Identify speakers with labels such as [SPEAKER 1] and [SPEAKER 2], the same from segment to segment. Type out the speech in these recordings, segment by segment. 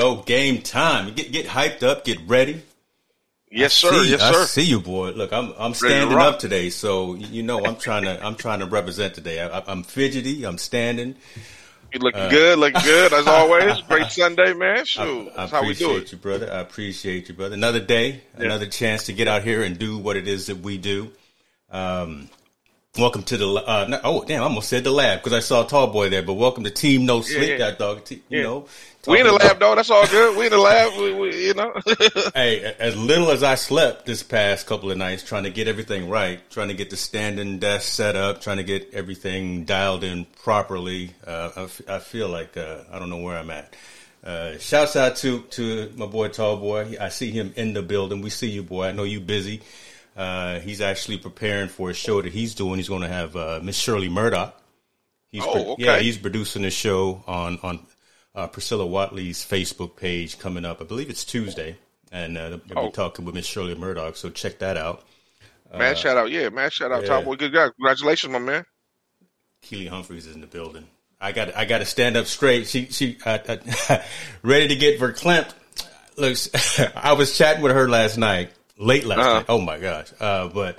[SPEAKER 1] Go. Game time. Get get hyped up, get ready.
[SPEAKER 2] Yes, sir.
[SPEAKER 1] See,
[SPEAKER 2] yes,
[SPEAKER 1] I see you, boy. Look, I'm I'm standing
[SPEAKER 2] rock.
[SPEAKER 1] up today, so you know I'm trying to I'm trying to represent today. I, I'm fidgety. I'm standing.
[SPEAKER 2] You looking good, Look good as always. Great Sunday, man. Shoot,
[SPEAKER 1] I
[SPEAKER 2] that's how we do it.
[SPEAKER 1] you, brother. I appreciate you, brother. Another day, another chance to get out here and do what it is that we do. Um, welcome to the uh, no, oh damn, I almost said the lab because I saw a tall boy there. But welcome to Team No Sleep,
[SPEAKER 2] yeah.
[SPEAKER 1] that dog. Te- You know,
[SPEAKER 2] We in the lab, though. That's all good. We in the lab. We, we, you know.
[SPEAKER 1] Hey, as little as I slept this past couple of nights, trying to get everything right, trying to get the standing desk set up, trying to get everything dialed in properly, uh, I, f- I feel like uh, I don't know where I'm at. Uh, shouts out to to my boy Tall Boy. I see him in the building. We see you, boy. I know you busy. Uh, he's actually preparing for a show that he's doing. He's going to have uh, Miss Shirley Murdock. He's
[SPEAKER 2] Oh, okay.
[SPEAKER 1] yeah, he's producing a show on on uh, Priscilla Watley's Facebook page coming up. I believe it's Tuesday, and uh, they'll be
[SPEAKER 2] Oh.
[SPEAKER 1] talking with Miss Shirley Murdock. So check that out.
[SPEAKER 2] man, shout out. Yeah, man, shout out.
[SPEAKER 1] yeah.
[SPEAKER 2] Top boy. Good guy. Congratulations, my man.
[SPEAKER 1] Keely Humphreys is in the building. I got I got to stand up straight. She she uh, uh, ready to get verklempt. Looks, I was chatting with her last night, late last
[SPEAKER 2] Uh-huh.
[SPEAKER 1] night. Oh my gosh! Uh, but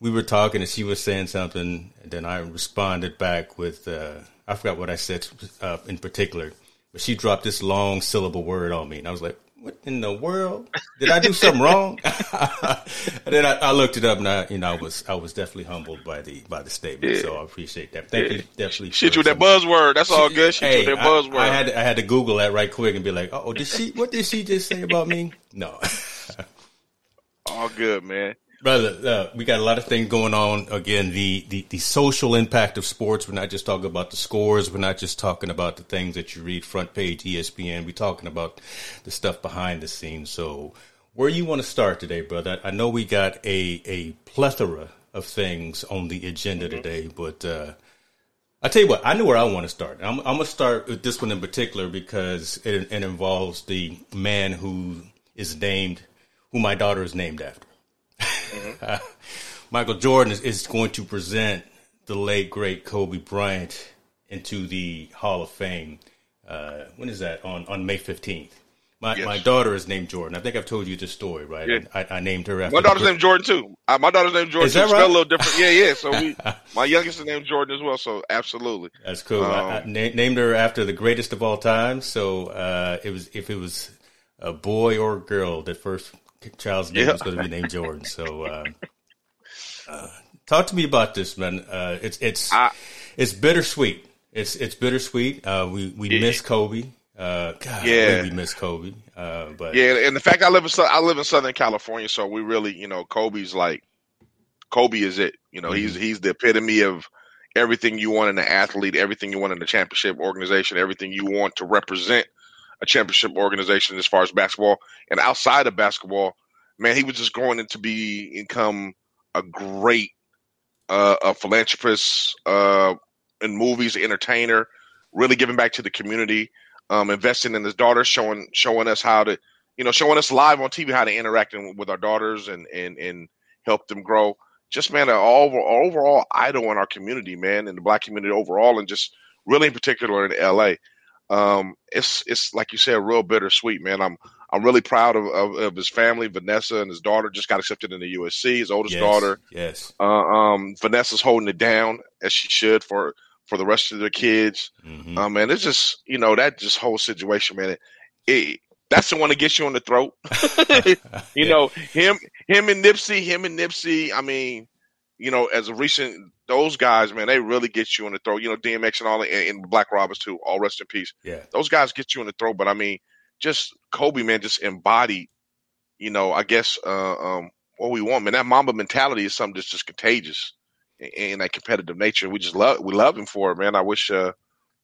[SPEAKER 1] we were talking, and she was saying something, and then I responded back with uh, I forgot what I said uh, in particular, but she dropped this long syllable word on me, and I was like, "What in the world? Did I do something wrong?" and then I, I looked it up, and I, you know, I was I was definitely humbled by the by the statement.
[SPEAKER 2] Yeah.
[SPEAKER 1] So I appreciate that. Thank you, definitely.
[SPEAKER 2] Shit you with that buzzword. That's all good. Shit
[SPEAKER 1] Hey,
[SPEAKER 2] you with that
[SPEAKER 1] I-
[SPEAKER 2] buzzword.
[SPEAKER 1] I, had to, I had to Google that right quick and be like, "Oh, did she? What did she just say about me?" No,
[SPEAKER 2] all good, man.
[SPEAKER 1] Brother. Uh, we got a lot of things going on. Again, the, the the social impact of sports. We're not just talking about the scores. We're not just talking about the things that you read front page ESPN. We're talking about the stuff behind the scenes. So, where you want to start today, brother? I know we got a a plethora of things on the agenda today, but. uh I tell you what, I know where I want to start. I'm, I'm gonna start with this one in particular because it, it involves the man who is named, who my daughter is named after. Michael Jordan is, is going to present the late great Kobe Bryant into the Hall of Fame. Uh, when is that? On on May fifteenth. My
[SPEAKER 2] Yes.
[SPEAKER 1] my daughter is named Jordan. I think I've told you this story, right?
[SPEAKER 2] Yeah.
[SPEAKER 1] I, I named her after
[SPEAKER 2] My daughter's named Jordan too. Uh, my daughter's named Jordan
[SPEAKER 1] Is
[SPEAKER 2] too.
[SPEAKER 1] that
[SPEAKER 2] Spelled
[SPEAKER 1] right?
[SPEAKER 2] a little different. Yeah, yeah. So we, my youngest is named Jordan as well. So absolutely.
[SPEAKER 1] That's cool. I, I
[SPEAKER 2] Um,
[SPEAKER 1] na- named her after the greatest of all time. So uh, it was if it was a boy or a girl, that first child's name
[SPEAKER 2] Yeah.
[SPEAKER 1] was going to be named Jordan. So uh, uh, talk to me about this, man. Uh, it's it's
[SPEAKER 2] I-
[SPEAKER 1] it's bittersweet. It's it's bittersweet. Uh, we we miss Kobe. Uh, God,
[SPEAKER 2] Yeah.
[SPEAKER 1] we miss Kobe. Uh, but
[SPEAKER 2] Yeah, and the fact I live in I live in Southern California, so we really, you know, Kobe's like Kobe is it. You know, he's he's the epitome of everything you want in an athlete, everything you want in a championship organization, everything you want to represent a championship organization as far as basketball and outside of basketball. Man, he was just growing into be become a great uh, a philanthropist uh, in movies, entertainer, really giving back to the community um, investing in his daughter, showing showing us how to, you know, showing us live on TV how to interact in- with our daughters and and and help them grow. Just man, an over, overall idol in our community, man, in the black community overall, and just really in particular in LA. Um, it's it's like you said, real bittersweet, man. I'm I'm really proud of, of, of his family. Vanessa and his daughter just got accepted into USC. His oldest
[SPEAKER 1] yes,
[SPEAKER 2] daughter,
[SPEAKER 1] yes,
[SPEAKER 2] uh, um, Vanessa's holding it down as she should for for the rest of their kids.
[SPEAKER 1] Mhm.
[SPEAKER 2] Um, and it's just you know that just whole situation, man. It, it that's the one that gets you on the throat. you
[SPEAKER 1] Yeah.
[SPEAKER 2] know him, him and Nipsey, him and Nipsey. I mean, you know, as a recent those guys, man, they really get you on the throat. You know, DMX and all, and, and Black Robbers too. All rest in peace.
[SPEAKER 1] yeah.
[SPEAKER 2] Those guys get you on the throat. But I mean, just Kobe, man, just embodied. You know, I guess uh, um, what we want, man. That Mamba mentality is something that's just contagious. And that competitive nature, we just love we love him for it, man. I wish uh,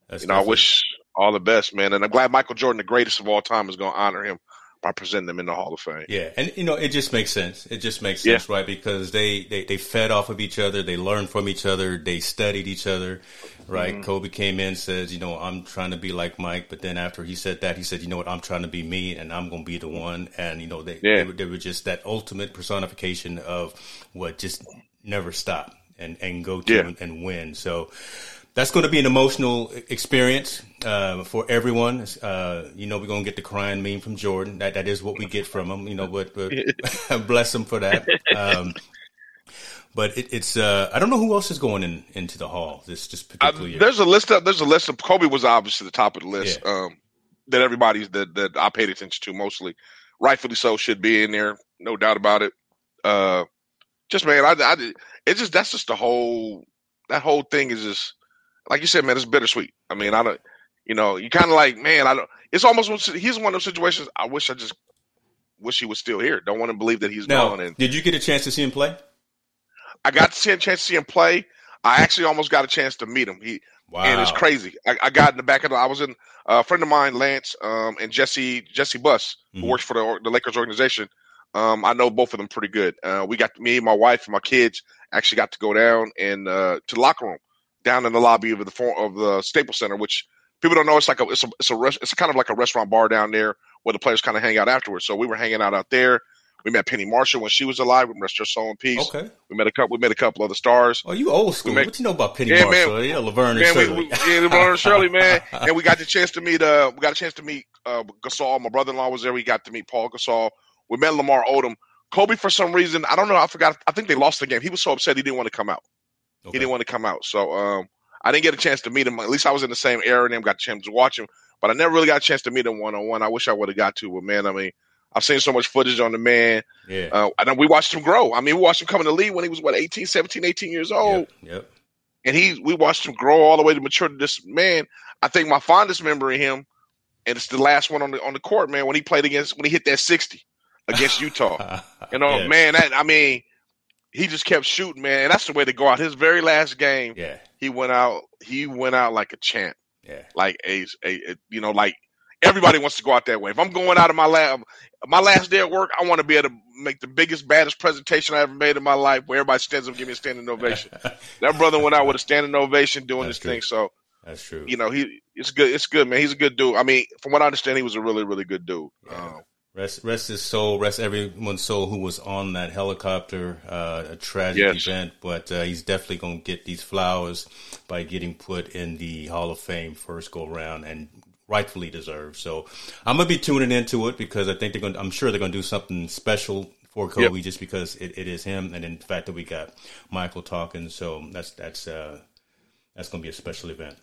[SPEAKER 1] That's
[SPEAKER 2] you know, I wish all the best, man. And I'm glad Michael Jordan, the greatest of all time, is going to honor him by presenting him in the Hall of Fame.
[SPEAKER 1] Yeah, and you know, it just makes sense. It just makes
[SPEAKER 2] Yeah.
[SPEAKER 1] sense, right? Because they, they they fed off of each other, they learned from each other, they studied each other, right?
[SPEAKER 2] Mm-hmm.
[SPEAKER 1] Kobe came in says, you know, I'm trying to be like Mike, but then after he said that, he said, you know what, I'm trying to be me, and I'm going to be the one. And you know, they
[SPEAKER 2] Yeah.
[SPEAKER 1] they, were, they were just that ultimate personification of what just never stop and and go to
[SPEAKER 2] Yeah.
[SPEAKER 1] and, and win. So. That's going to be an emotional experience uh, for everyone. Uh, you know, we're going to get the crying meme from Jordan. That that is what we get from him. You know, but, but bless him for that. Um, but it, it's uh, I don't know who else is going in into the hall this this particular year.
[SPEAKER 2] there's a list of there's a list of Kobe was obviously the top of the list.
[SPEAKER 1] Yeah.
[SPEAKER 2] Um, that everybody's that that I paid attention to mostly, rightfully so, should be in there, no doubt about it. Uh, just man, I, I it's just that's just the whole that whole thing is just like you said, man. It's bittersweet. I mean, I don't, you know, you kind of like, man, I don't. It's almost he's one of those situations. I wish I just wish he was still here. Don't want to believe that he's
[SPEAKER 1] now,
[SPEAKER 2] gone. And
[SPEAKER 1] did you get a chance to see him play?
[SPEAKER 2] I got to see a chance to see him play. I actually almost got a chance to meet him. He
[SPEAKER 1] Wow,
[SPEAKER 2] and it's crazy. I, I got in the back of the. I was in uh, a friend of mine, Lance, um, and Jesse Jesse Buss, who
[SPEAKER 1] Mhm.
[SPEAKER 2] works for the the Lakers organization. Um, I know both of them pretty good. Uh, we got me, my wife, and my kids actually got to go down and uh, to the locker room down in the lobby of the for- of the Staples Center, which people don't know. It's like a it's a it's a res- it's kind of like a restaurant bar down there where the players kind of hang out afterwards. So we were hanging out out there. We met Penny Marshall when she was alive. We rest her soul in peace.
[SPEAKER 1] Okay.
[SPEAKER 2] We met a couple. We met a couple other stars.
[SPEAKER 1] Oh, you old school.
[SPEAKER 2] make-
[SPEAKER 1] what you know about Penny
[SPEAKER 2] Yeah, man.
[SPEAKER 1] Marshall? Yeah, Laverne and
[SPEAKER 2] Man, we,
[SPEAKER 1] Shirley.
[SPEAKER 2] we, yeah, LeBron and Shirley, man, and we got the chance to meet. Uh, we got a chance to meet uh, Gasol. My brother-in-law was there. We got to meet Paul Gasol. We met Lamar Odom. Kobe, for some reason, I don't know. I forgot. I think they lost the game. He was so upset he didn't want to come out.
[SPEAKER 1] Okay.
[SPEAKER 2] He didn't want to come out. So um, I didn't get a chance to meet him. At least I was in the same area and him. Got a chance to watch him, but I never really got a chance to meet him one on one. I wish I would have got to. But man, I mean, I've seen so much footage on the man.
[SPEAKER 1] Yeah.
[SPEAKER 2] Uh, I know we watched him grow. I mean, we watched him come in the league when he was what 18, 17, 18 years old
[SPEAKER 1] Yep. Yep.
[SPEAKER 2] and he we watched him grow all the way to mature to this man. I think my fondest memory of him, and it's the last one on the on the court, man, when he played against when he hit that sixty against Utah. You know,
[SPEAKER 1] Yeah.
[SPEAKER 2] man, that I mean, he just kept shooting, man, and that's the way to go out. His very last game,
[SPEAKER 1] Yeah.
[SPEAKER 2] he went out. He went out like a champ,
[SPEAKER 1] Yeah.
[SPEAKER 2] like a, a, a you know, like everybody wants to go out that way. If I'm going out of my lab, my last day at work, I want to be able to make the biggest, baddest presentation I ever made in my life, where everybody stands up, and give me a standing ovation. That brother went out with a standing ovation doing
[SPEAKER 1] That's
[SPEAKER 2] this thing. So
[SPEAKER 1] That's true.
[SPEAKER 2] you know, he it's good. It's good, man. He's a good dude. I mean, from what I understand, he was a really, really good dude.
[SPEAKER 1] Yeah.
[SPEAKER 2] Um,
[SPEAKER 1] Rest, rest his soul, rest everyone's soul who was on that helicopter. Uh, a tragic
[SPEAKER 2] Yes.
[SPEAKER 1] event, but uh, he's definitely going to get these flowers by getting put in the Hall of Fame first go round, and rightfully deserved. So I'm gonna be tuning into it because I think they're going. I'm sure they're going to do something special for Kobe just because it, it is him, and in the fact that we got Michael talking. So that's that's uh, that's going to be a special event.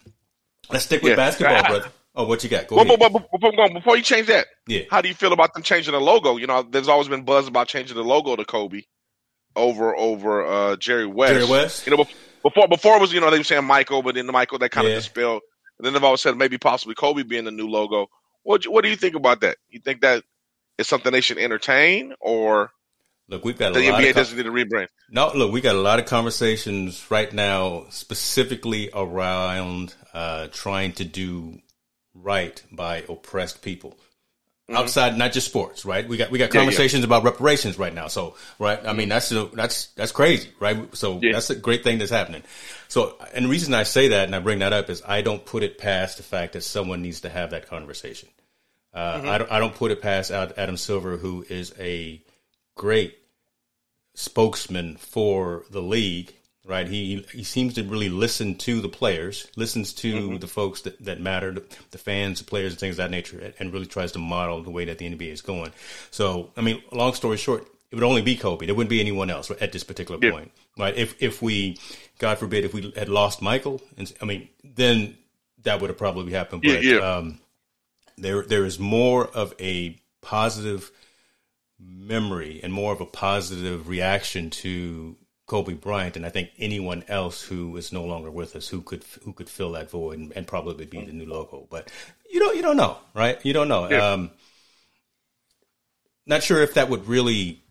[SPEAKER 1] Let's stick with
[SPEAKER 2] Yeah.
[SPEAKER 1] basketball, brother. Oh, what you got? Go
[SPEAKER 2] Well,
[SPEAKER 1] ahead.
[SPEAKER 2] but, but, before you change that,
[SPEAKER 1] Yeah.
[SPEAKER 2] how do you feel about them changing the logo? You know, there's always been buzz about changing the logo to Kobe over over uh, Jerry West.
[SPEAKER 1] Jerry West?
[SPEAKER 2] You know, before before it was you know they were saying Michael, but then the Michael that kind of dispelled. And then they've always said maybe possibly Kobe being the new logo. What what do you think about that? You think that is something they should entertain, or
[SPEAKER 1] Look, we've got a
[SPEAKER 2] the
[SPEAKER 1] lot
[SPEAKER 2] NBA
[SPEAKER 1] of co-
[SPEAKER 2] doesn't need a rebrand?
[SPEAKER 1] No, look, we got a lot of conversations right now, specifically around uh, trying to do right by oppressed people. Outside, not just sports, right? We got we got
[SPEAKER 2] Mm-hmm. Yeah, yeah.
[SPEAKER 1] conversations about reparations right now. So, right, I mean that's that's that's crazy, right? So
[SPEAKER 2] Yeah.
[SPEAKER 1] that's a great thing that's happening. So, and the reason I say that and I bring that up is I don't put it past the fact that someone needs to have that conversation. Uh,
[SPEAKER 2] Mm-hmm.
[SPEAKER 1] I don't I don't put it past Adam Silver, who is a great spokesman for the league, right? He he seems to really listen to the players, listens to the folks that, that matter, the, fans, the players, and things of that nature, and- really tries to model the way that the NBA is going. So, I mean, long story short, it would only be Kobe. There wouldn't be anyone else at this particular
[SPEAKER 2] Yeah.
[SPEAKER 1] point, right? If if we, God forbid, if we had lost Michael, and I mean, then that would have probably happened.
[SPEAKER 2] Yeah,
[SPEAKER 1] But
[SPEAKER 2] yeah.
[SPEAKER 1] Um, there there is more of a positive memory and more of a positive reaction to Kobe Bryant and I think anyone else who is no longer with us who could who could fill that void and, and probably be the new logo. But you don't you don't know, right? You don't know.
[SPEAKER 2] Yeah.
[SPEAKER 1] Um, not sure if that would really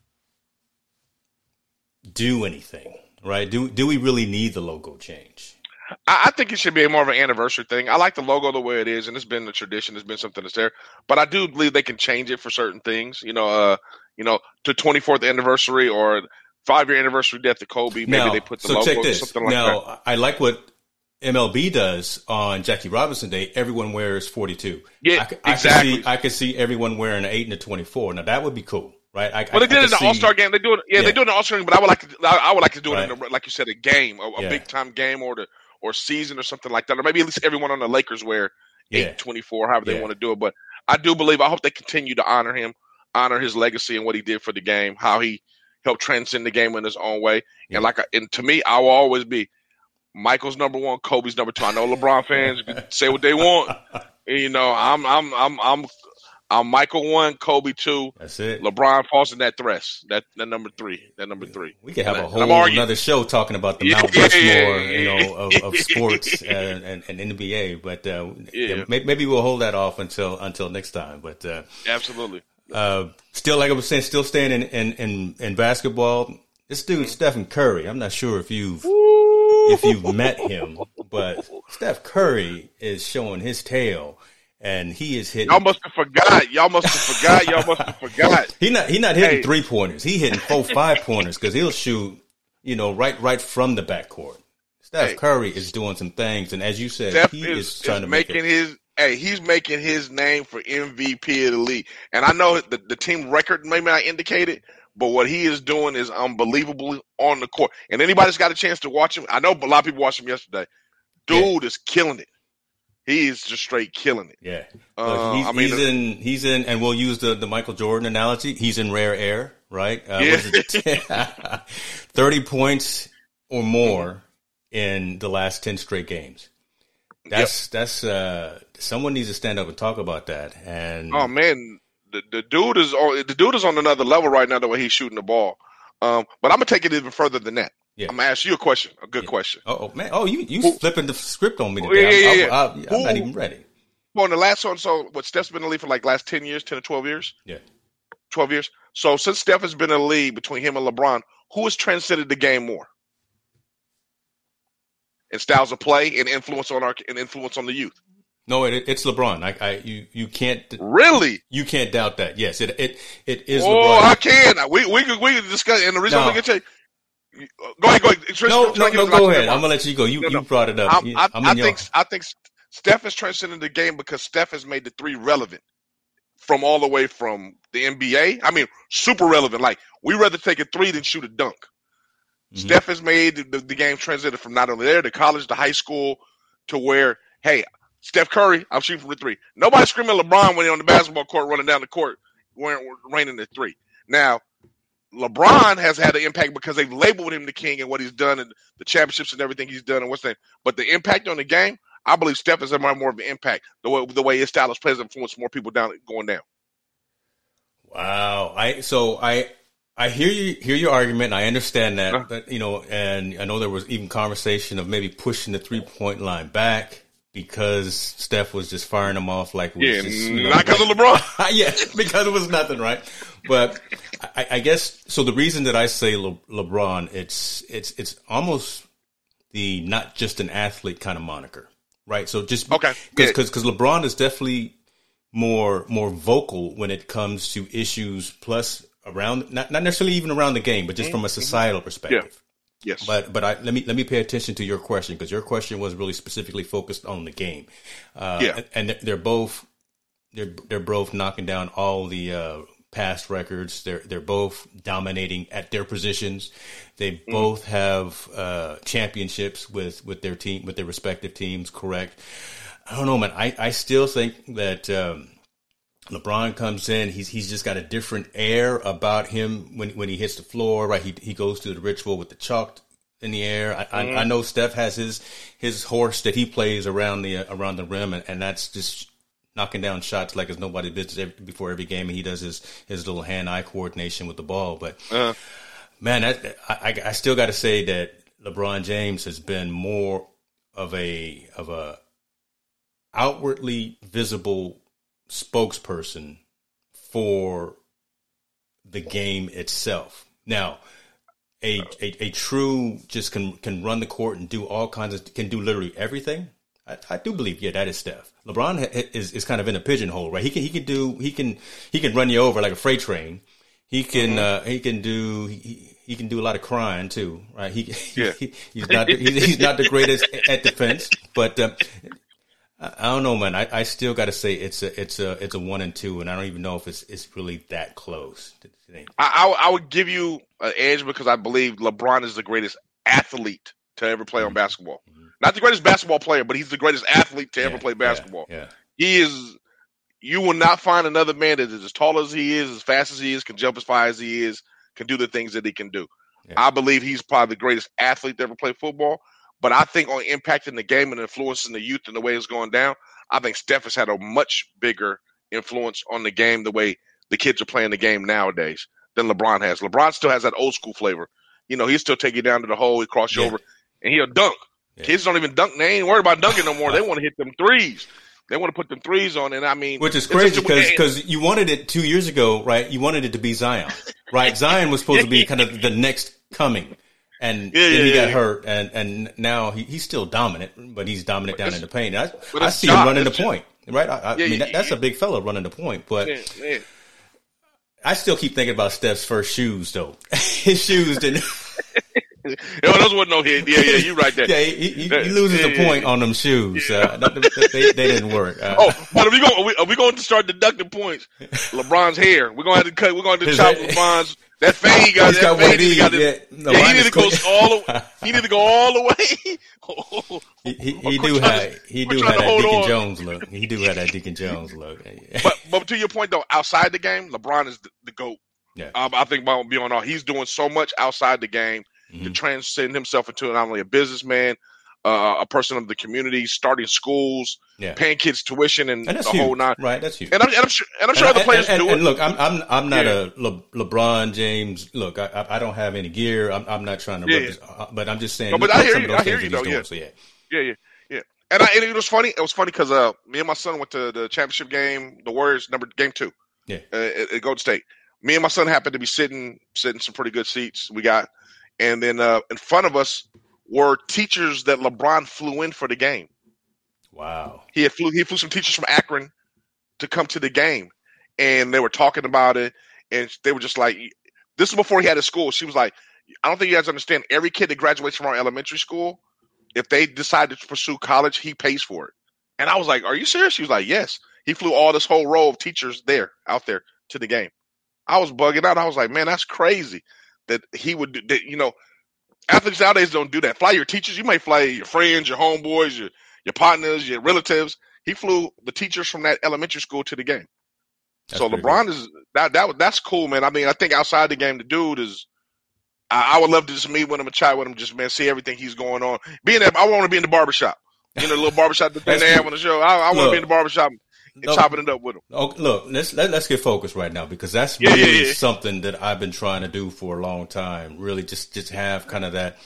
[SPEAKER 1] do anything, right? Do do we really need the logo change?
[SPEAKER 2] I, I think it should be more of an anniversary thing. I like the logo the way it is, and it's been a tradition. It's been something that's there, but I do believe they can change it for certain things. You know, uh, you know, to 24th anniversary or five year anniversary death of Kobe. Maybe
[SPEAKER 1] now,
[SPEAKER 2] they put the
[SPEAKER 1] so
[SPEAKER 2] logo or something like
[SPEAKER 1] now,
[SPEAKER 2] that.
[SPEAKER 1] I like what MLB does on Jackie Robinson Day. Everyone wears 42.
[SPEAKER 2] Yeah,
[SPEAKER 1] I, I
[SPEAKER 2] exactly.
[SPEAKER 1] Could see, I could see everyone wearing an 8 and a 24. Now, that would be cool, right? I,
[SPEAKER 2] Well, they did it in the All Star game. They do it. Yeah,
[SPEAKER 1] Yeah.
[SPEAKER 2] they do it in the All Star game. But I would like to. I, would like to do it in
[SPEAKER 1] Right.
[SPEAKER 2] the, like you said, a game, a, a
[SPEAKER 1] Yeah.
[SPEAKER 2] big time game, or the or season or something like that, or maybe at least everyone on the Lakers wear
[SPEAKER 1] Yeah.
[SPEAKER 2] eight twenty four, however they want to do it. But I do believe. I hope they continue to honor him, honor his legacy and what he did for the game, how he helped transcend the game in his own way.
[SPEAKER 1] Yeah.
[SPEAKER 2] And like, I, and to me, I will always be Michael's number one, Kobe's number two. I know LeBron fans say what they want. You know, I'm I'm I'm I'm I'm Michael one, Kobe two.
[SPEAKER 1] That's it.
[SPEAKER 2] LeBron falls in that thresh. That that number three. That number three.
[SPEAKER 1] We could have
[SPEAKER 2] And
[SPEAKER 1] a whole another show talking about the
[SPEAKER 2] Yeah,
[SPEAKER 1] Mount
[SPEAKER 2] yeah,
[SPEAKER 1] Rushmore,
[SPEAKER 2] yeah,
[SPEAKER 1] you know, of, of sports and, and, and NBA. But uh,
[SPEAKER 2] Yeah.
[SPEAKER 1] yeah, maybe we'll hold that off until until next time. But uh,
[SPEAKER 2] Absolutely.
[SPEAKER 1] Uh, still, like I was saying, still staying in in, in, in basketball. This dude Stephen Curry. I'm not sure if you've if you've met him, but Steph Curry is showing his tail, and he is hitting.
[SPEAKER 2] Y'all must have forgot. Y'all must have forgot. Y'all must have forgot.
[SPEAKER 1] He not he not hitting
[SPEAKER 2] Hey.
[SPEAKER 1] three pointers. He hitting four five pointers because he'll shoot, you know, right right from the backcourt. Steph
[SPEAKER 2] Hey.
[SPEAKER 1] Curry is doing some things, and as you said,
[SPEAKER 2] Steph
[SPEAKER 1] he
[SPEAKER 2] is,
[SPEAKER 1] is, trying
[SPEAKER 2] is
[SPEAKER 1] to make
[SPEAKER 2] making
[SPEAKER 1] it.
[SPEAKER 2] his hey, he's making his name for MVP of the league. And I know the, the team record may not indicate it, but what he is doing is unbelievable on the court. And anybody's got a chance to watch him. I know a lot of people watched him yesterday. Dude is killing it. He is just straight killing it.
[SPEAKER 1] Yeah,
[SPEAKER 2] Uh,
[SPEAKER 1] he's,
[SPEAKER 2] I mean,
[SPEAKER 1] he's in he's in, and we'll use the the Michael Jordan analogy. He's in rare air, right? Uh,
[SPEAKER 2] Yeah.
[SPEAKER 1] it Thirty points or more in the last ten straight games. That's that's uh, someone needs to stand up and talk about that. And
[SPEAKER 2] Oh man, the, the dude is on the dude is on another level right now the way he's shooting the ball. Um, but I'm gonna take it even further than that.
[SPEAKER 1] Yeah.
[SPEAKER 2] I'm gonna ask you a question, a good question.
[SPEAKER 1] Oh, man! Oh, you you
[SPEAKER 2] Who-
[SPEAKER 1] flipping the script on me
[SPEAKER 2] Oh,
[SPEAKER 1] today?
[SPEAKER 2] yeah,
[SPEAKER 1] I'm,
[SPEAKER 2] yeah, yeah.
[SPEAKER 1] I'm- I'm not even ready.
[SPEAKER 2] Well, in the last one, so what Steph's been in the league for like last ten years, ten or twelve years,
[SPEAKER 1] Yeah.
[SPEAKER 2] twelve years. So since Steph has been in the league between him and LeBron, who has transcended the game more in styles of play and influence on our and influence on the youth?
[SPEAKER 1] No, it, it's LeBron. I, I you you can't
[SPEAKER 2] Really?
[SPEAKER 1] you can't doubt that. Yes, it it it is
[SPEAKER 2] oh,
[SPEAKER 1] LeBron.
[SPEAKER 2] I can. We we can we can discuss. And the reason
[SPEAKER 1] No.
[SPEAKER 2] we can tell you, go ahead, go ahead. Try-
[SPEAKER 1] no, no, no. Go ahead. I'm gonna let you go. You
[SPEAKER 2] No, no.
[SPEAKER 1] you brought it up.
[SPEAKER 2] I'm, I,
[SPEAKER 1] I'm
[SPEAKER 2] I think I think Steph has transcended the game because Steph has made the three relevant from all the way from the NBA. I mean, super relevant. Like we rather take a three than shoot a dunk.
[SPEAKER 1] Mhm.
[SPEAKER 2] Steph has made the, the game transcended from not only there to college to high school to where, hey, Steph Curry, I'm shooting from the three. Nobody screaming LeBron when he's on the basketball court running down the court, wearing, raining the three. Now, LeBron has had an impact because they've labeled him the king and what he's done and the championships and everything he's done and what's that. But the impact on the game, I believe Steph has had more of an impact. The way the way his style of play has influenced more people down going down.
[SPEAKER 1] Wow. I so I I hear you hear your argument. And I understand that,
[SPEAKER 2] Uh.
[SPEAKER 1] but you know, and I know there was even conversation of maybe pushing the three point line back because Steph was just firing them off like
[SPEAKER 2] Yeah,
[SPEAKER 1] just, you know,
[SPEAKER 2] not because of LeBron.
[SPEAKER 1] yeah, because it was nothing, right? But I, I guess so. The reason that I say Le, LeBron, it's it's it's almost the not just an athlete kind of moniker, right? So just
[SPEAKER 2] Okay,
[SPEAKER 1] because
[SPEAKER 2] yeah.
[SPEAKER 1] because LeBron is definitely more more vocal when it comes to issues plus around not not necessarily even around the game, but just mm-hmm, from a mm-hmm. societal perspective.
[SPEAKER 2] Yes.
[SPEAKER 1] But but I, let me let me pay attention to your question because your question was really specifically focused on the game. Uh,
[SPEAKER 2] Yeah.
[SPEAKER 1] and they're- they're both they're they're both knocking down all the uh, past records. They're they're both dominating at their positions. They
[SPEAKER 2] Mm-hmm.
[SPEAKER 1] both have uh, championships with with their team with their respective teams. Correct. I don't know, man. I I still think that. Um, LeBron comes in, he's he's just got a different air about him when when he hits the floor. Right, he he goes through the ritual with the chalk in the air. I, mm-hmm. I, I, know Steph has his his horse that he plays around the around the rim, and, and that's just knocking down shots like it's nobody's business every, before every game. And he does his his little hand eye coordination with the ball. But uh-huh. man, that, I I still got to say that LeBron James has been more of a of a outwardly visible spokesperson for the game itself. Now, a, a, a true just can can run the court and do all kinds of can do literally everything. I, I do believe, yeah, that is Steph. LeBron is is kind of in a pigeonhole, right? He can he can do he can he can run you over like a freight train. He can mm-hmm. uh, he can do he, he can do a lot of crying too, right? He, yeah. he he's not he's, he's, not the greatest at defense, but uh, I don't know, man. I, I still got to say it's a it's a it's a one and two, and I don't even know if it's it's really that close.
[SPEAKER 2] I, I, would give you an edge because I believe LeBron is the greatest athlete to ever play on mm-hmm. basketball. Mm-hmm. Not the greatest basketball player, but he's the greatest athlete to yeah, ever play basketball.
[SPEAKER 1] Yeah, yeah.
[SPEAKER 2] He is. You will not find another man that is as tall as he is, as fast as he is, can jump as far as he is, can do the things that he can do. Yeah. I believe he's probably the greatest athlete to ever play football. But I think on impacting the game and influencing the youth and the way it's going down, I think Steph has had a much bigger influence on the game the way the kids are playing the game nowadays than LeBron has. LeBron still has that old school flavor. You know, he still take you down to the hole, he cross you yeah. over, and he'll dunk. Yeah. Kids don't even dunk. They ain't worried about dunking no more. They want to hit them threes. They want to put them threes on, and I mean,
[SPEAKER 1] which is crazy because because you wanted it two years ago, right? You wanted it to be Zion, right? Zion was supposed to be kind of the next coming, and yeah, then he got hurt, and and now he, he's still dominant, but he's dominant down in the paint. I, I see him running the point, right? I, I mean, that, that's a big fella running the point, but. I still keep thinking about Steph's first shoes, though. His shoes didn't.
[SPEAKER 2] Yo, those wasn't no hit. Yeah, yeah, you right there.
[SPEAKER 1] yeah, he, he, he loses yeah, a point yeah. on them shoes. Uh, they, they, didn't work. Uh,
[SPEAKER 2] oh, but are we going? Are we, are we going to start deducting points? LeBron's hair. We're going to have to cut. We're going to chop LeBron's that fade. He got
[SPEAKER 1] He's got
[SPEAKER 2] one
[SPEAKER 1] Got yeah,
[SPEAKER 2] no, yeah, he need to go all the. He need to go all the way.
[SPEAKER 1] he he, he do have he do have that Deacon on. Jones look. He do have that Deacon Jones look.
[SPEAKER 2] but but to your point though, outside the game, LeBron is the, the goat. Yeah, um, I think beyond all, he's doing so much outside the game mm-hmm. to transcend himself into not only a businessman, uh, a person of the community, starting schools, yeah. paying kids tuition, and,
[SPEAKER 1] and
[SPEAKER 2] the
[SPEAKER 1] huge.
[SPEAKER 2] whole nine.
[SPEAKER 1] Right, that's huge.
[SPEAKER 2] And I'm, and I'm sure, and I'm sure and, other players
[SPEAKER 1] and,
[SPEAKER 2] do
[SPEAKER 1] and,
[SPEAKER 2] it.
[SPEAKER 1] look, I'm I'm I'm not yeah. a Le, LeBron James. Look, I I don't have any gear. I'm I'm not trying to, yeah, yeah. Uh, but I'm just saying. No,
[SPEAKER 2] but I hear you. I hear you though. Yeah.
[SPEAKER 1] So, yeah.
[SPEAKER 2] yeah, yeah, yeah. And, I, and it was funny. It was funny because uh, me and my son went to the championship game, the Warriors number game two.
[SPEAKER 1] Yeah,
[SPEAKER 2] uh, at, at Golden State. Me and my son happened to be sitting sitting some pretty good seats. We got, and then uh, in front of us were teachers that LeBron flew in for the game.
[SPEAKER 1] Wow.
[SPEAKER 2] He had flew he flew some teachers from Akron to come to the game. And they were talking about it and they were just like this is before he had a school. She was like, I don't think you guys understand. Every kid that graduates from our elementary school, if they decide to pursue college, he pays for it. And I was like, Are you serious? She was like, Yes. He flew all this whole row of teachers there, out there to the game. I was bugging out. I was like, Man, that's crazy that he would do that, you know, athletes nowadays don't do that. Fly your teachers. You may fly your friends, your homeboys, your your partners, your relatives. He flew the teachers from that elementary school to the game. That's so LeBron cool. is that that that's cool, man. I mean, I think outside the game, the dude is. I, I would love to just meet with him and chat with him, just man, see everything he's going on. Being that I want to be in the barbershop. You know, the little barbershop that they have on the show. I, I want to be in the barbershop and chopping it up with them.
[SPEAKER 1] Okay, look, let's let, us let us get focused right now because that's yeah, really yeah, yeah. something that I've been trying to do for a long time. Really, just just have kind of that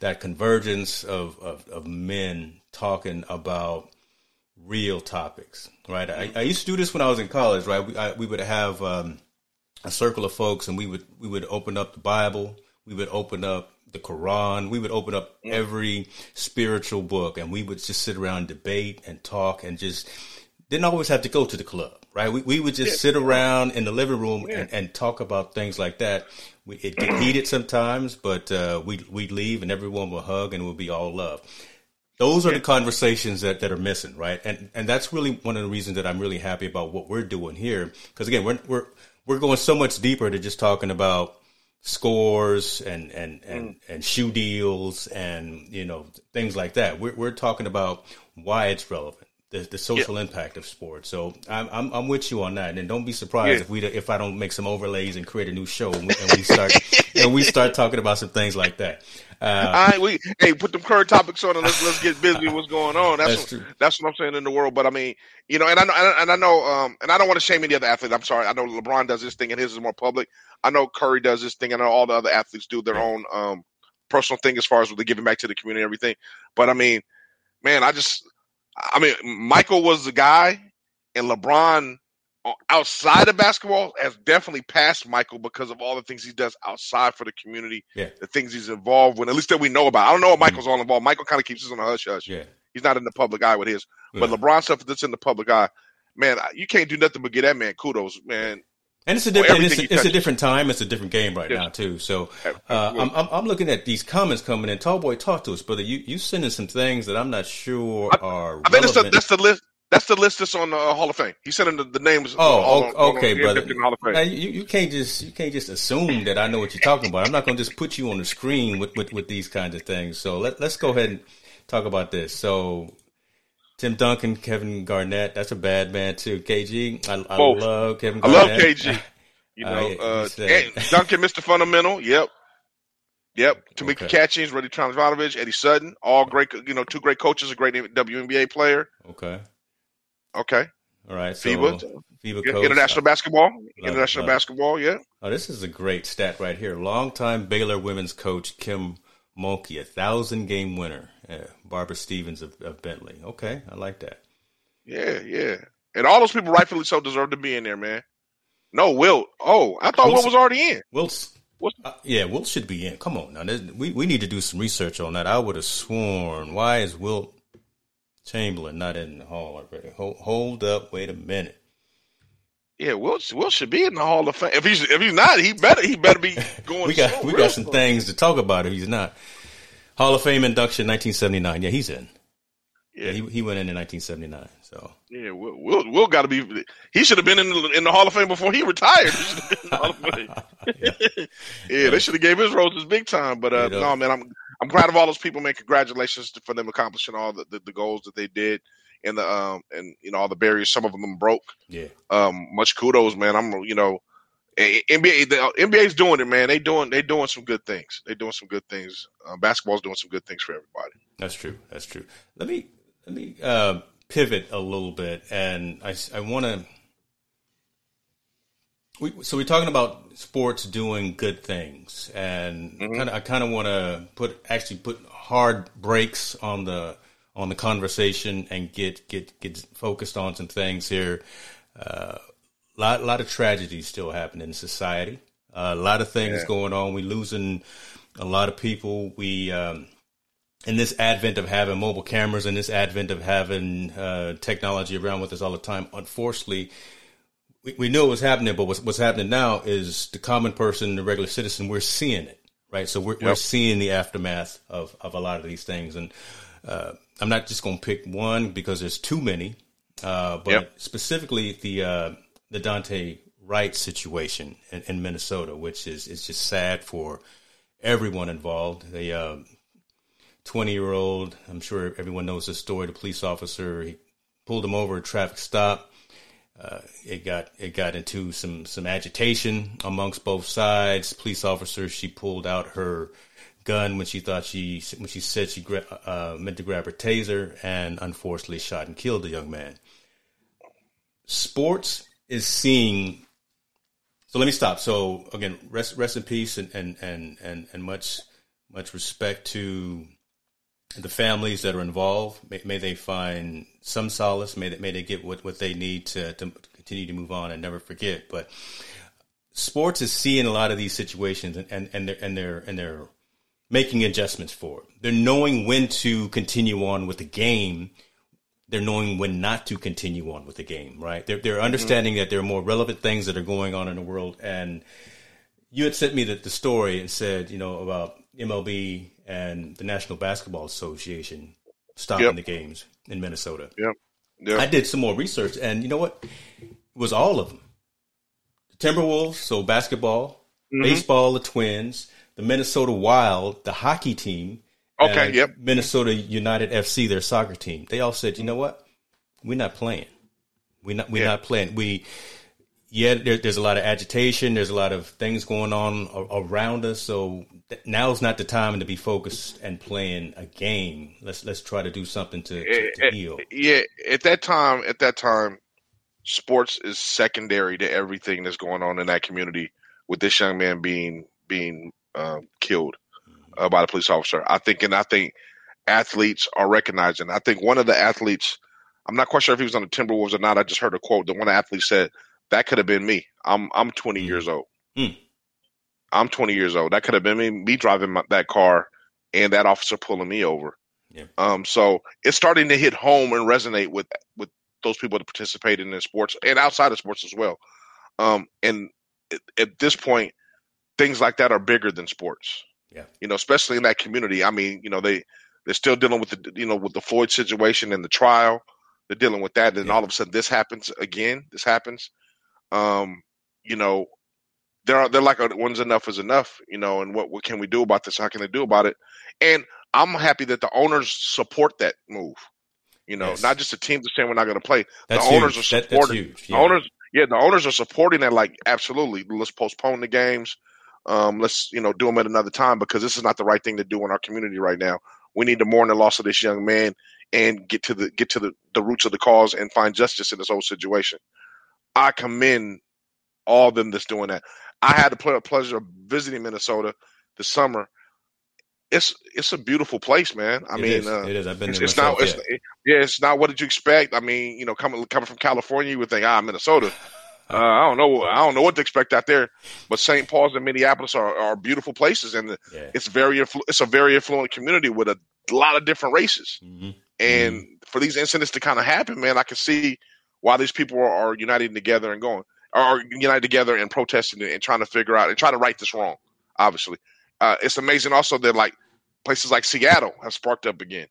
[SPEAKER 1] that convergence of of, of men talking about real topics. Right. I, I, used to do this when I was in college. Right. We I, we would have um, a circle of folks, and we would we would open up the Bible. We would open up the Quran. We would open up mm. every spiritual book, and we would just sit around, debate, and talk, and just didn't always have to go to the club, right? We, we would just yeah. sit around in the living room yeah. and, and, talk about things like that. We, it get heated sometimes, but uh, we we'd leave and everyone would hug and it would be all love. Those are yeah. the conversations that, that are missing, right? And and that's really one of the reasons that I'm really happy about what we're doing here. Because again, we're we're we're going so much deeper to just talking about scores and and and, mm. and shoe deals and you know things like that. We're we're talking about why it's relevant the, the social yeah. impact of sports. So I'm, I'm, I'm with you on that, and don't be surprised yeah. if we if I don't make some overlays and create a new show and we, and we start and we start talking about some things like that.
[SPEAKER 2] Uh, All right, we hey put them current topics on and let's let's get busy. What's going on? That's that's, what, that's what I'm saying in the world. But I mean, you know, and I know and I know um and I don't want to shame any other athlete. I'm sorry. I know LeBron does this thing and his is more public. I know Curry does this thing. I know all the other athletes do their own um personal thing as far as what they're giving back to the community and everything. But I mean, man, I just I mean, Michael was the guy, and LeBron outside of basketball has definitely passed Michael because of all the things he does outside for the community,
[SPEAKER 1] yeah.
[SPEAKER 2] the things he's involved with, at least that we know about. I don't know what Michael's mm-hmm. all involved. Michael kind of keeps us on the hush hush.
[SPEAKER 1] Yeah.
[SPEAKER 2] He's not in the public eye with his. Yeah. But LeBron stuff that's in the public eye, man, you can't do nothing but get that man kudos, man.
[SPEAKER 1] And it's a different, it's, a, it's a, different time. It's a different game right yes. now too. So uh, I'm, I'm, I'm looking at these comments coming in. Tallboy, talk to us, brother. You you sending some things that I'm not sure I, are.
[SPEAKER 2] I think that's the, that's the list. That's the list that's on the uh, Hall of Fame. He's sending the, the names.
[SPEAKER 1] Oh, on, okay, on, brother. Now, you, you can't just you can't just assume that I know what you're talking about. I'm not going to just put you on the screen with, with, with these kinds of things. So let let's go ahead and talk about this. So Tim Duncan, Kevin Garnett. That's a bad man too. KG, I, I love Kevin. Garnett.
[SPEAKER 2] I love KG. You know, uh, Duncan, Mr. Fundamental. Yep. Yep. Tamika okay. Catchings, Rudy Tomjanovich, Eddie Sutton, all great, you know, two great coaches, a great WNBA player.
[SPEAKER 1] Okay.
[SPEAKER 2] Okay.
[SPEAKER 1] All right. So
[SPEAKER 2] FIBA. FIBA coach. International basketball. International it, basketball, yeah.
[SPEAKER 1] Oh, this is a great stat right here. Longtime Baylor women's coach Kim Mulkey, a thousand game winner. Yeah. Barbara Stevens of, of Bentley. Okay. I like that.
[SPEAKER 2] Yeah, yeah. And all those people rightfully so deserve to be in there, man. No, Wilt. Oh, I thought Wilt was already in.
[SPEAKER 1] Wilt. Uh, yeah, Wilt should be in. Come on now, we we need to do some research on that. I would have sworn. Why is Wilt Chamberlain not in the hall already? Hold, hold up, wait a minute.
[SPEAKER 2] Yeah, Will Wilt should be in the Hall of Fame. If he's if he's not, he better he better be going.
[SPEAKER 1] we got we got some things to talk about if he's not. Hall of Fame induction, nineteen seventy nine. Yeah, he's in. Yeah, he he went in in nineteen seventy nine. So
[SPEAKER 2] yeah, Will Will, Will got to be. He should have been in the, in the Hall of Fame before he retired. He yeah. yeah, they should have gave his roses big time. But uh, no, man, I'm I'm proud of all those people. Man, congratulations for them accomplishing all the, the, the goals that they did and the um and you know all the barriers. Some of them broke.
[SPEAKER 1] Yeah.
[SPEAKER 2] Um, much kudos, man. I'm you know. NBA, the NBA's doing it, man. They doing they doing some good things. They doing some good things. Uh, basketball's doing some good things for everybody.
[SPEAKER 1] That's true. That's true. Let me let me uh, pivot a little bit, and I, I want to. We, so we're talking about sports doing good things, and mm-hmm. kinda, I kind of want to put actually put hard brakes on the on the conversation and get get get focused on some things here. A uh, lot lot of tragedies still happening in society. Uh, a lot of things yeah. going on. We losing a lot of people. We um, in this advent of having mobile cameras and this advent of having uh, technology around with us all the time, unfortunately, we, we knew it was happening, but what's, what's happening now is the common person, the regular citizen, we're seeing it, right? So we're, yep. we're seeing the aftermath of, of a lot of these things. And uh, I'm not just going to pick one because there's too many, uh, but yep. specifically the uh, the Daunte Wright situation in, in, Minnesota, which is, is just sad for everyone involved. They uh, 20 year old. I'm sure everyone knows this story. The police officer he pulled him over a traffic stop. Uh, it got it got into some some agitation amongst both sides. Police officer she pulled out her gun when she thought she when she said she gra- uh, meant to grab her taser and unfortunately shot and killed the young man. Sports is seeing. So let me stop. So again, rest rest in peace and and and and, and much much respect to the families that are involved. May, may, they find some solace. May they, may they get what, what they need to, to continue to move on and never forget. But sports is seeing a lot of these situations and, and, and they're and they're and they're making adjustments for it. They're knowing when to continue on with the game. They're knowing when not to continue on with the game, right? They're, they're mm-hmm. understanding mm-hmm. that there are more relevant things that are going on in the world. And you had sent me the, the story and said, you know, about MLB and the National Basketball Association stopping yep. the games in Minnesota.
[SPEAKER 2] Yep. Yep.
[SPEAKER 1] I did some more research, and you know what? It was all of them. The Timberwolves, so basketball, mm-hmm. baseball, the Twins, the Minnesota Wild, the hockey team.
[SPEAKER 2] Okay, yep.
[SPEAKER 1] Minnesota United FC, their soccer team. They all said, you know what? we're not playing. We're not we're yeah. not playing. We yeah, there, there's a lot of agitation. There's a lot of things going on around us. So now's not the time to be focused and playing a game. Let's let's try to do something to, to, to heal.
[SPEAKER 2] Yeah, at that time, at that time, sports is secondary to everything that's going on in that community. With this young man being being uh, killed mm-hmm. uh, by the police officer, I think, and I think athletes are recognizing. I think one of the athletes, I'm not quite sure if he was on the Timberwolves or not. I just heard a quote. The one athlete said that could have been me. I'm I'm 20 mm. years old. Mm. I'm 20 years old. That could have been me, me driving my, that car and that officer pulling me over. Yeah. Um, so it's starting to hit home and resonate with with those people that participate in sports and outside of sports as well. Um, and at, at this point, things like that are bigger than sports.
[SPEAKER 1] Yeah.
[SPEAKER 2] You know, especially in that community. I mean, you know, they they're still dealing with the you know with the Floyd situation and the trial. They're dealing with that, and yeah. all of a sudden this happens again. This happens. Um, you know, they're they're like when's enough is enough, you know, and what what can we do about this? How can they do about it? And I'm happy that the owners support that move. You know, yes. not just the teams are saying we're not going to play.
[SPEAKER 1] That's
[SPEAKER 2] the owners
[SPEAKER 1] huge.
[SPEAKER 2] are supporting. That, yeah. The owners, yeah, the owners are supporting that. Like, absolutely, let's postpone the games. Um, let's you know do them at another time because this is not the right thing to do in our community right now. We need to mourn the loss of this young man and get to the get to the, the roots of the cause and find justice in this whole situation. I commend all of them that's doing that. I had the pleasure of visiting Minnesota this summer. It's it's a beautiful place, man. I
[SPEAKER 1] it
[SPEAKER 2] mean,
[SPEAKER 1] is.
[SPEAKER 2] Uh,
[SPEAKER 1] it is. I've been
[SPEAKER 2] it's, it's not.
[SPEAKER 1] yeah.
[SPEAKER 2] It's, yeah, it's not what did you expect. I mean, you know, coming coming from California, you would think, ah, Minnesota. Uh, I don't know. I don't know what to expect out there. But St. Paul's and Minneapolis are, are beautiful places, and yeah. it's very it's a very affluent community with a lot of different races. Mm-hmm. And mm-hmm. for these incidents to kind of happen, man, I can see why these people are, are uniting together and going are united together and protesting and trying to figure out and try to right this wrong. Obviously, uh, it's amazing also that like places like Seattle have sparked up again.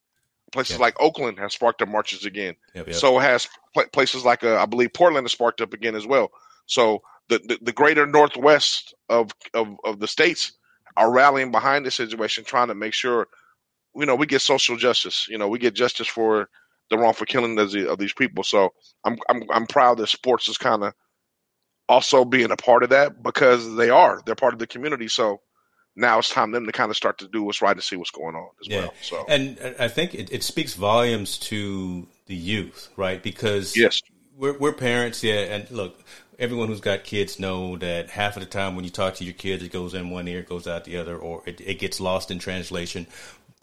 [SPEAKER 2] Places yep. like Oakland have sparked up marches again. Yep, yep. So has pl- places like uh, I believe Portland has sparked up again as well. So the, the, the greater northwest of, of of the states are rallying behind the situation, trying to make sure you know we get social justice. You know we get justice for the wrongful killing of, the, of these people. So I'm I'm I'm proud that sports is kind of also being a part of that because they are they're part of the community. So now it's time them to kind of start to do what's right and see what's going on as yeah. well. So
[SPEAKER 1] and I think it, it speaks volumes to the youth, right? Because
[SPEAKER 2] yes,
[SPEAKER 1] we're, we're parents, yeah. And look, everyone who's got kids know that half of the time when you talk to your kids, it goes in one ear, goes out the other, or it, it gets lost in translation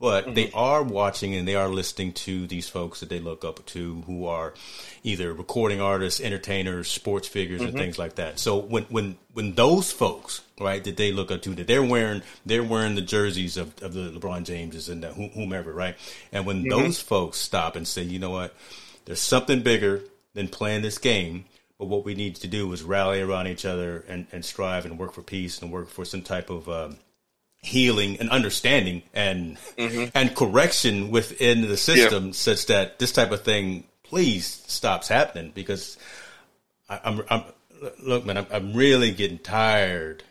[SPEAKER 1] but mm-hmm. they are watching and they are listening to these folks that they look up to who are either recording artists, entertainers, sports figures, mm-hmm. and things like that. So when when when those folks, right, that they look up to, that they're wearing they're wearing the jerseys of, of the LeBron Jameses and the, whomever, right? And when mm-hmm. those folks stop and say, you know what, there's something bigger than playing this game. But what we need to do is rally around each other and, and strive and work for peace and work for some type of um, healing and understanding and mm-hmm. and correction within the system yeah. such that this type of thing please stops happening because I, am I'm, I'm look man I'm, I'm, really getting tired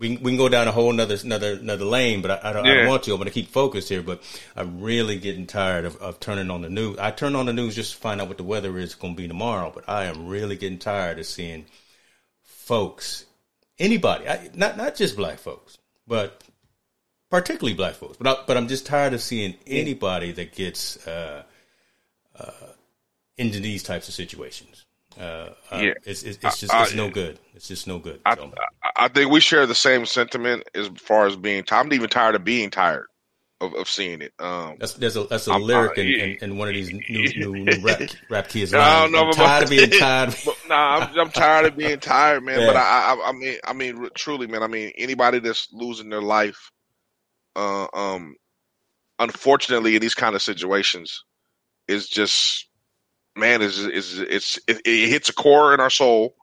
[SPEAKER 1] we can, we can go down a whole another another another lane but I, I don't, yeah. I don't want to I'm going to keep focused here but I'm really getting tired of, of turning on the news I turn on the news just to find out what the weather is going to be tomorrow but I am really getting tired of seeing folks anybody I, not not just black folks but particularly black folks. But I, but I'm just tired of seeing anybody that gets uh, uh, into these types of situations. Uh, uh yeah, it's, it's, it's just it's no good. It's just no good.
[SPEAKER 2] I, I, think we share the same sentiment as far as being. I'm even tired of being tired of, of seeing it. Um,
[SPEAKER 1] that's there's a that's a I'm, lyric in, in, in, one of these new new, new rap, rap kids. No, I don't know I'm tired of being tired.
[SPEAKER 2] nah, I'm, I'm tired of being tired, man. Yeah. But I, I I mean I mean truly, man. I mean anybody that's losing their life uh, um, unfortunately, in these kind of situations, is just man is is it's it, it, hits a core in our soul.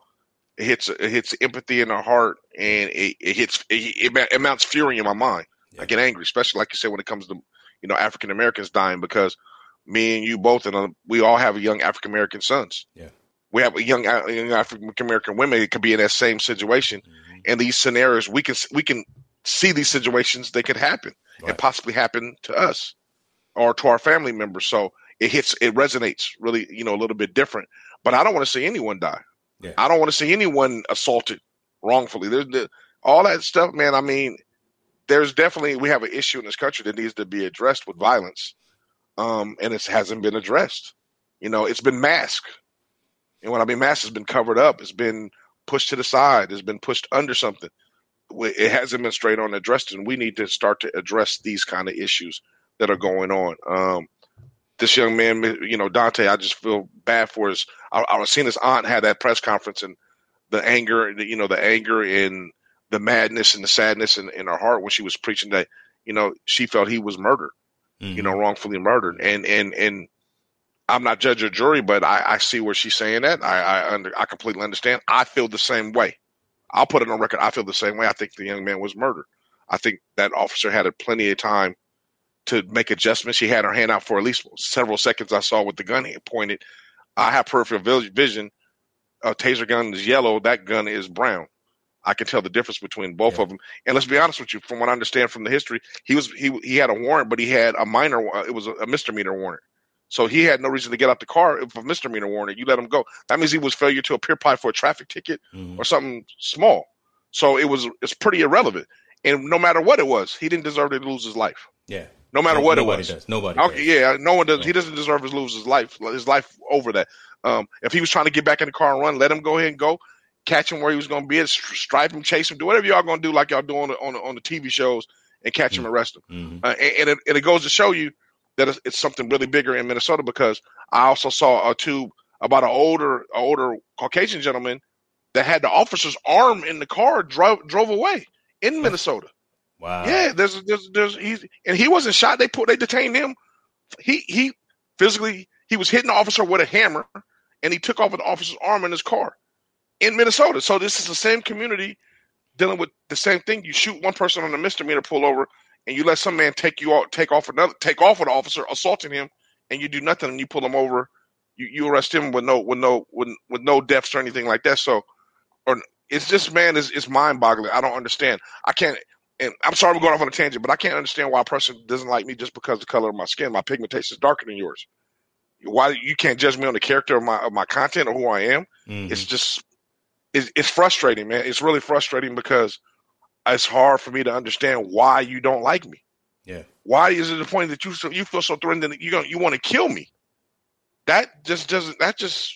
[SPEAKER 2] It hits it hits empathy in our heart, and it, it hits it, it, mounts fury in my mind. Yeah. I get angry, especially like you said when it comes to you know African Americans dying because me and you both and uh, we all have young African American sons.
[SPEAKER 1] Yeah,
[SPEAKER 2] we have a young young African American women that could be in that same situation. Mm-hmm. And these scenarios, we can we can see these situations they could happen right. and possibly happen to us or to our family members. So it hits, it resonates really, you know, a little bit different. But I don't want to see anyone die.
[SPEAKER 1] Yeah.
[SPEAKER 2] I don't want to see anyone assaulted wrongfully. There's the, all that stuff, man. I mean, there's definitely we have an issue in this country that needs to be addressed with violence, um, and it hasn't been addressed. You know, it's been masked, and when I mean masked, it's been covered up. It's been pushed to the side. It's been pushed under something. It hasn't been straight on addressed, and we need to start to address these kind of issues that are going on. Um, this young man, you know, Daunte, I just feel bad for his. I, I was seeing his aunt had that press conference and the anger, you know, the anger and the madness and the sadness in, in her heart when she was preaching that, you know, she felt he was murdered, mm-hmm. you know, wrongfully murdered. And and and I'm not judge or jury, but I, I see where she's saying that. I I, under, I completely understand. I feel the same way. I'll put it on record. I feel the same way. I think the young man was murdered. I think that officer had plenty of time to make adjustments. She had her hand out for at least several seconds. I saw with the gun pointed. I have peripheral vision. A taser gun is yellow. That gun is brown. I can tell the difference between both yeah. of them. And let's be honest with you, from what I understand from the history, he was he he had a warrant, but he had a minor. Uh, it was a, a misdemeanor warrant. So he had no reason to get out the car if a misdemeanor warrant. You let him go. That means he was failure to appear pipe for a traffic ticket mm-hmm. or something small. So it was it's pretty irrelevant. And no matter what it was, he didn't deserve to lose his life.
[SPEAKER 1] Yeah.
[SPEAKER 2] No matter
[SPEAKER 1] no,
[SPEAKER 2] what
[SPEAKER 1] it
[SPEAKER 2] was.
[SPEAKER 1] Does. Nobody.
[SPEAKER 2] Okay,
[SPEAKER 1] does.
[SPEAKER 2] yeah, no one does. He doesn't deserve to lose his life. His life over that. Um, if he was trying to get back in the car and run, let him go ahead and go. Catch him where he was going to be. Stripe him, chase him, do whatever y'all going to do, like y'all do on the, on the, on the TV shows, and catch mm-hmm. him, arrest him. Mm-hmm. Uh, and, and, it, and, it, goes to show you that it's, something really bigger in Minnesota because I also saw a tube about an older, older Caucasian gentleman that had the officer's arm in the car drove drove away in Minnesota.
[SPEAKER 1] Wow.
[SPEAKER 2] Yeah, there's there's there's he's and he wasn't shot. They put they detained him. He he physically he was hitting the officer with a hammer and he took off with the officer's arm in his car in Minnesota. So this is the same community dealing with the same thing. You shoot one person on a misdemeanor pullover and you let some man take you out take off another take off with an officer assaulting him and you do nothing and you pull him over. You, you arrest him with no with no with, with no deaths or anything like that. So or it's just man is it's mind boggling. I don't understand. I can't and I'm sorry I'm going off on a tangent, but I can't understand why a person doesn't like me just because of the color of my skin. My pigmentation is darker than yours. Why you can't judge me on the character of my of my content or who I am? Mm-hmm. It's just it's, it's frustrating, man. It's really frustrating because it's hard for me to understand why you don't like me.
[SPEAKER 1] Yeah.
[SPEAKER 2] Why is it the point that you you feel so threatened that you you want to kill me? That just doesn't. That just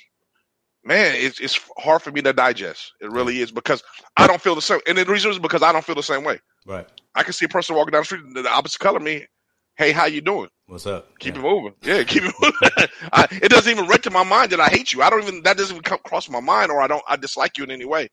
[SPEAKER 2] man, it's it's hard for me to digest. It really is because I don't feel the same, and the reason is because I don't feel the same way.
[SPEAKER 1] Right.
[SPEAKER 2] I can see a person walking down the street the opposite color me. Hey, how you doing?
[SPEAKER 1] What's up?
[SPEAKER 2] Keep yeah. it moving. Yeah, keep it moving. I, it doesn't even enter my mind that I hate you. I don't even that doesn't even come cross my mind, or I don't I dislike you in any way.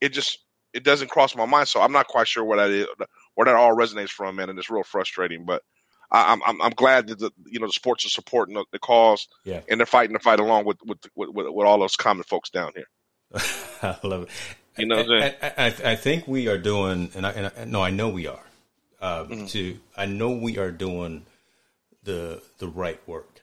[SPEAKER 2] It just it doesn't cross my mind. So I'm not quite sure where that is, where that all resonates from, man. And it's real frustrating. But I, am I'm I'm glad that the you know the sports are supporting the, the cause,
[SPEAKER 1] yeah,
[SPEAKER 2] and they're fighting the fight along with with with, with all those common folks down here.
[SPEAKER 1] I love it.
[SPEAKER 2] You know,
[SPEAKER 1] I, I, I, I, think we are doing, and I, and I no, I know we are. Uh, mm-hmm. To I know we are doing the the right work,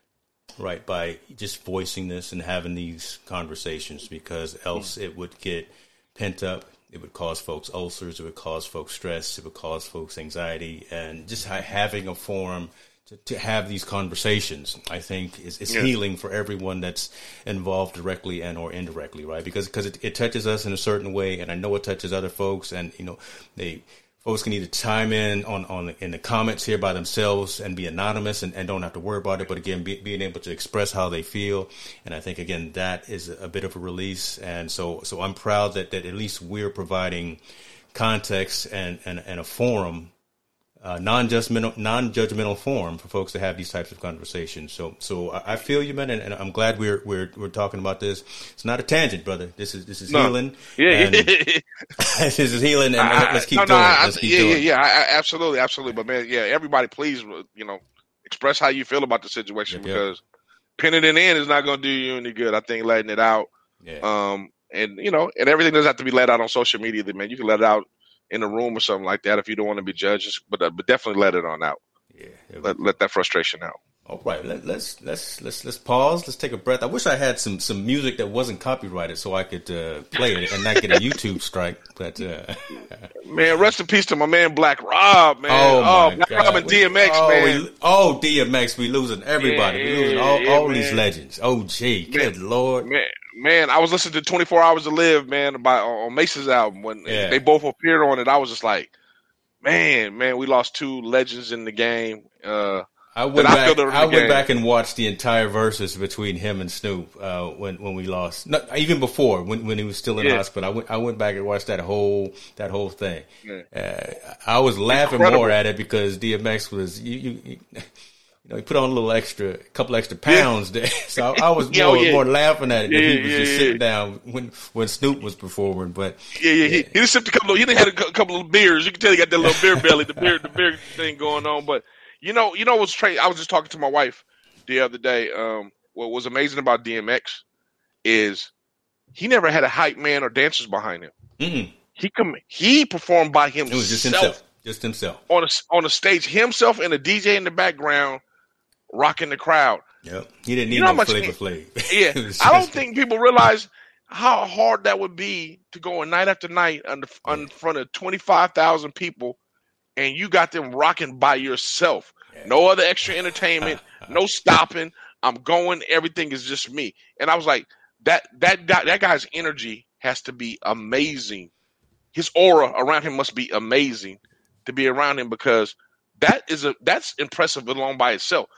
[SPEAKER 1] right by just voicing this and having these conversations, because else mm-hmm. it would get pent up. It would cause folks ulcers. It would cause folks stress. It would cause folks anxiety, and just having a forum to, to have these conversations, I think is, is yeah. healing for everyone that's involved directly and or indirectly, right? Because because it, it touches us in a certain way, and I know it touches other folks, and you know they folks can either chime in on, on in the comments here by themselves and be anonymous and, and don't have to worry about it. But again, be, being able to express how they feel. And I think again, that is a bit of a release. And so, so I'm proud that, that at least we're providing context and, and, and a forum uh, non-judgmental, non-judgmental form for folks to have these types of conversations. So, so I, feel you, man, and, and, I'm glad we're we're we're talking about this. It's not a tangent, brother. This is this is no. healing.
[SPEAKER 2] Yeah,
[SPEAKER 1] this is healing, and I, let's keep
[SPEAKER 2] no,
[SPEAKER 1] doing
[SPEAKER 2] no,
[SPEAKER 1] it. Let's keep
[SPEAKER 2] yeah,
[SPEAKER 1] doing
[SPEAKER 2] yeah, yeah, absolutely, absolutely. But man, yeah, everybody, please, you know, express how you feel about the situation yep, because yep. pinning it in is not going to do you any good. I think letting it out,
[SPEAKER 1] yeah.
[SPEAKER 2] um, and you know, and everything doesn't have to be let out on social media. Man, you can let it out in a room or something like that if you don't want to be judged. But uh, but definitely let it on out.
[SPEAKER 1] Yeah,
[SPEAKER 2] let let that frustration out.
[SPEAKER 1] All right, let, let's let's let's let's pause. Let's take a breath. I wish I had some some music that wasn't copyrighted so I could uh, play it and not get a YouTube strike. But uh,
[SPEAKER 2] man, rest in peace to my man Black Rob, man. Oh, oh Black God. Rob and DMX,
[SPEAKER 1] oh,
[SPEAKER 2] man.
[SPEAKER 1] We, oh, DMX, we losing everybody. Yeah, we losing all, yeah, all these legends. Oh, gee, good lord,
[SPEAKER 2] man. Man, I was listening to 24 Hours to Live, man, by on Mase's album when yeah. they both appeared on it. I was just like, man, man, we lost two legends in the game. Uh,
[SPEAKER 1] I went back. I, I went back and watched the entire verses between him and Snoop uh, when when we lost. Not, even before when when he was still in yeah. hospital. I went I went back and watched that whole that whole thing. Yeah. Uh, I was laughing Incredible. more at it because DMX was you, you, you you know, he put on a little extra, a couple extra pounds yeah. there. So I, I was more, yeah. more laughing at it. Yeah, he was just sitting down when when Snoop was performing. But
[SPEAKER 2] yeah, yeah, he, he just sipped a couple. Of, he didn't have a couple of beers. You can tell he got that little beer belly, the beer, the beer thing going on. But you know, you know what's tra- I was just talking to my wife the other day. Um, what was amazing about DMX is he never had a hype man or dancers behind him. Mm-hmm. He come he performed by himself. It was
[SPEAKER 1] just himself, just himself
[SPEAKER 2] on a on a stage, himself and a DJ in the background, rocking the crowd.
[SPEAKER 1] Yep, he didn't need you know no Flavor Flav.
[SPEAKER 2] Yeah, I don't think people realize how hard that would be to go night after night under, yeah. in front of twenty five thousand people and you got them rocking by yourself. No other extra entertainment, no stopping. I'm going. Everything is just me. And I was like, that that that guy's energy has to be amazing. His aura around him must be amazing to be around him because that is a that's impressive alone by itself.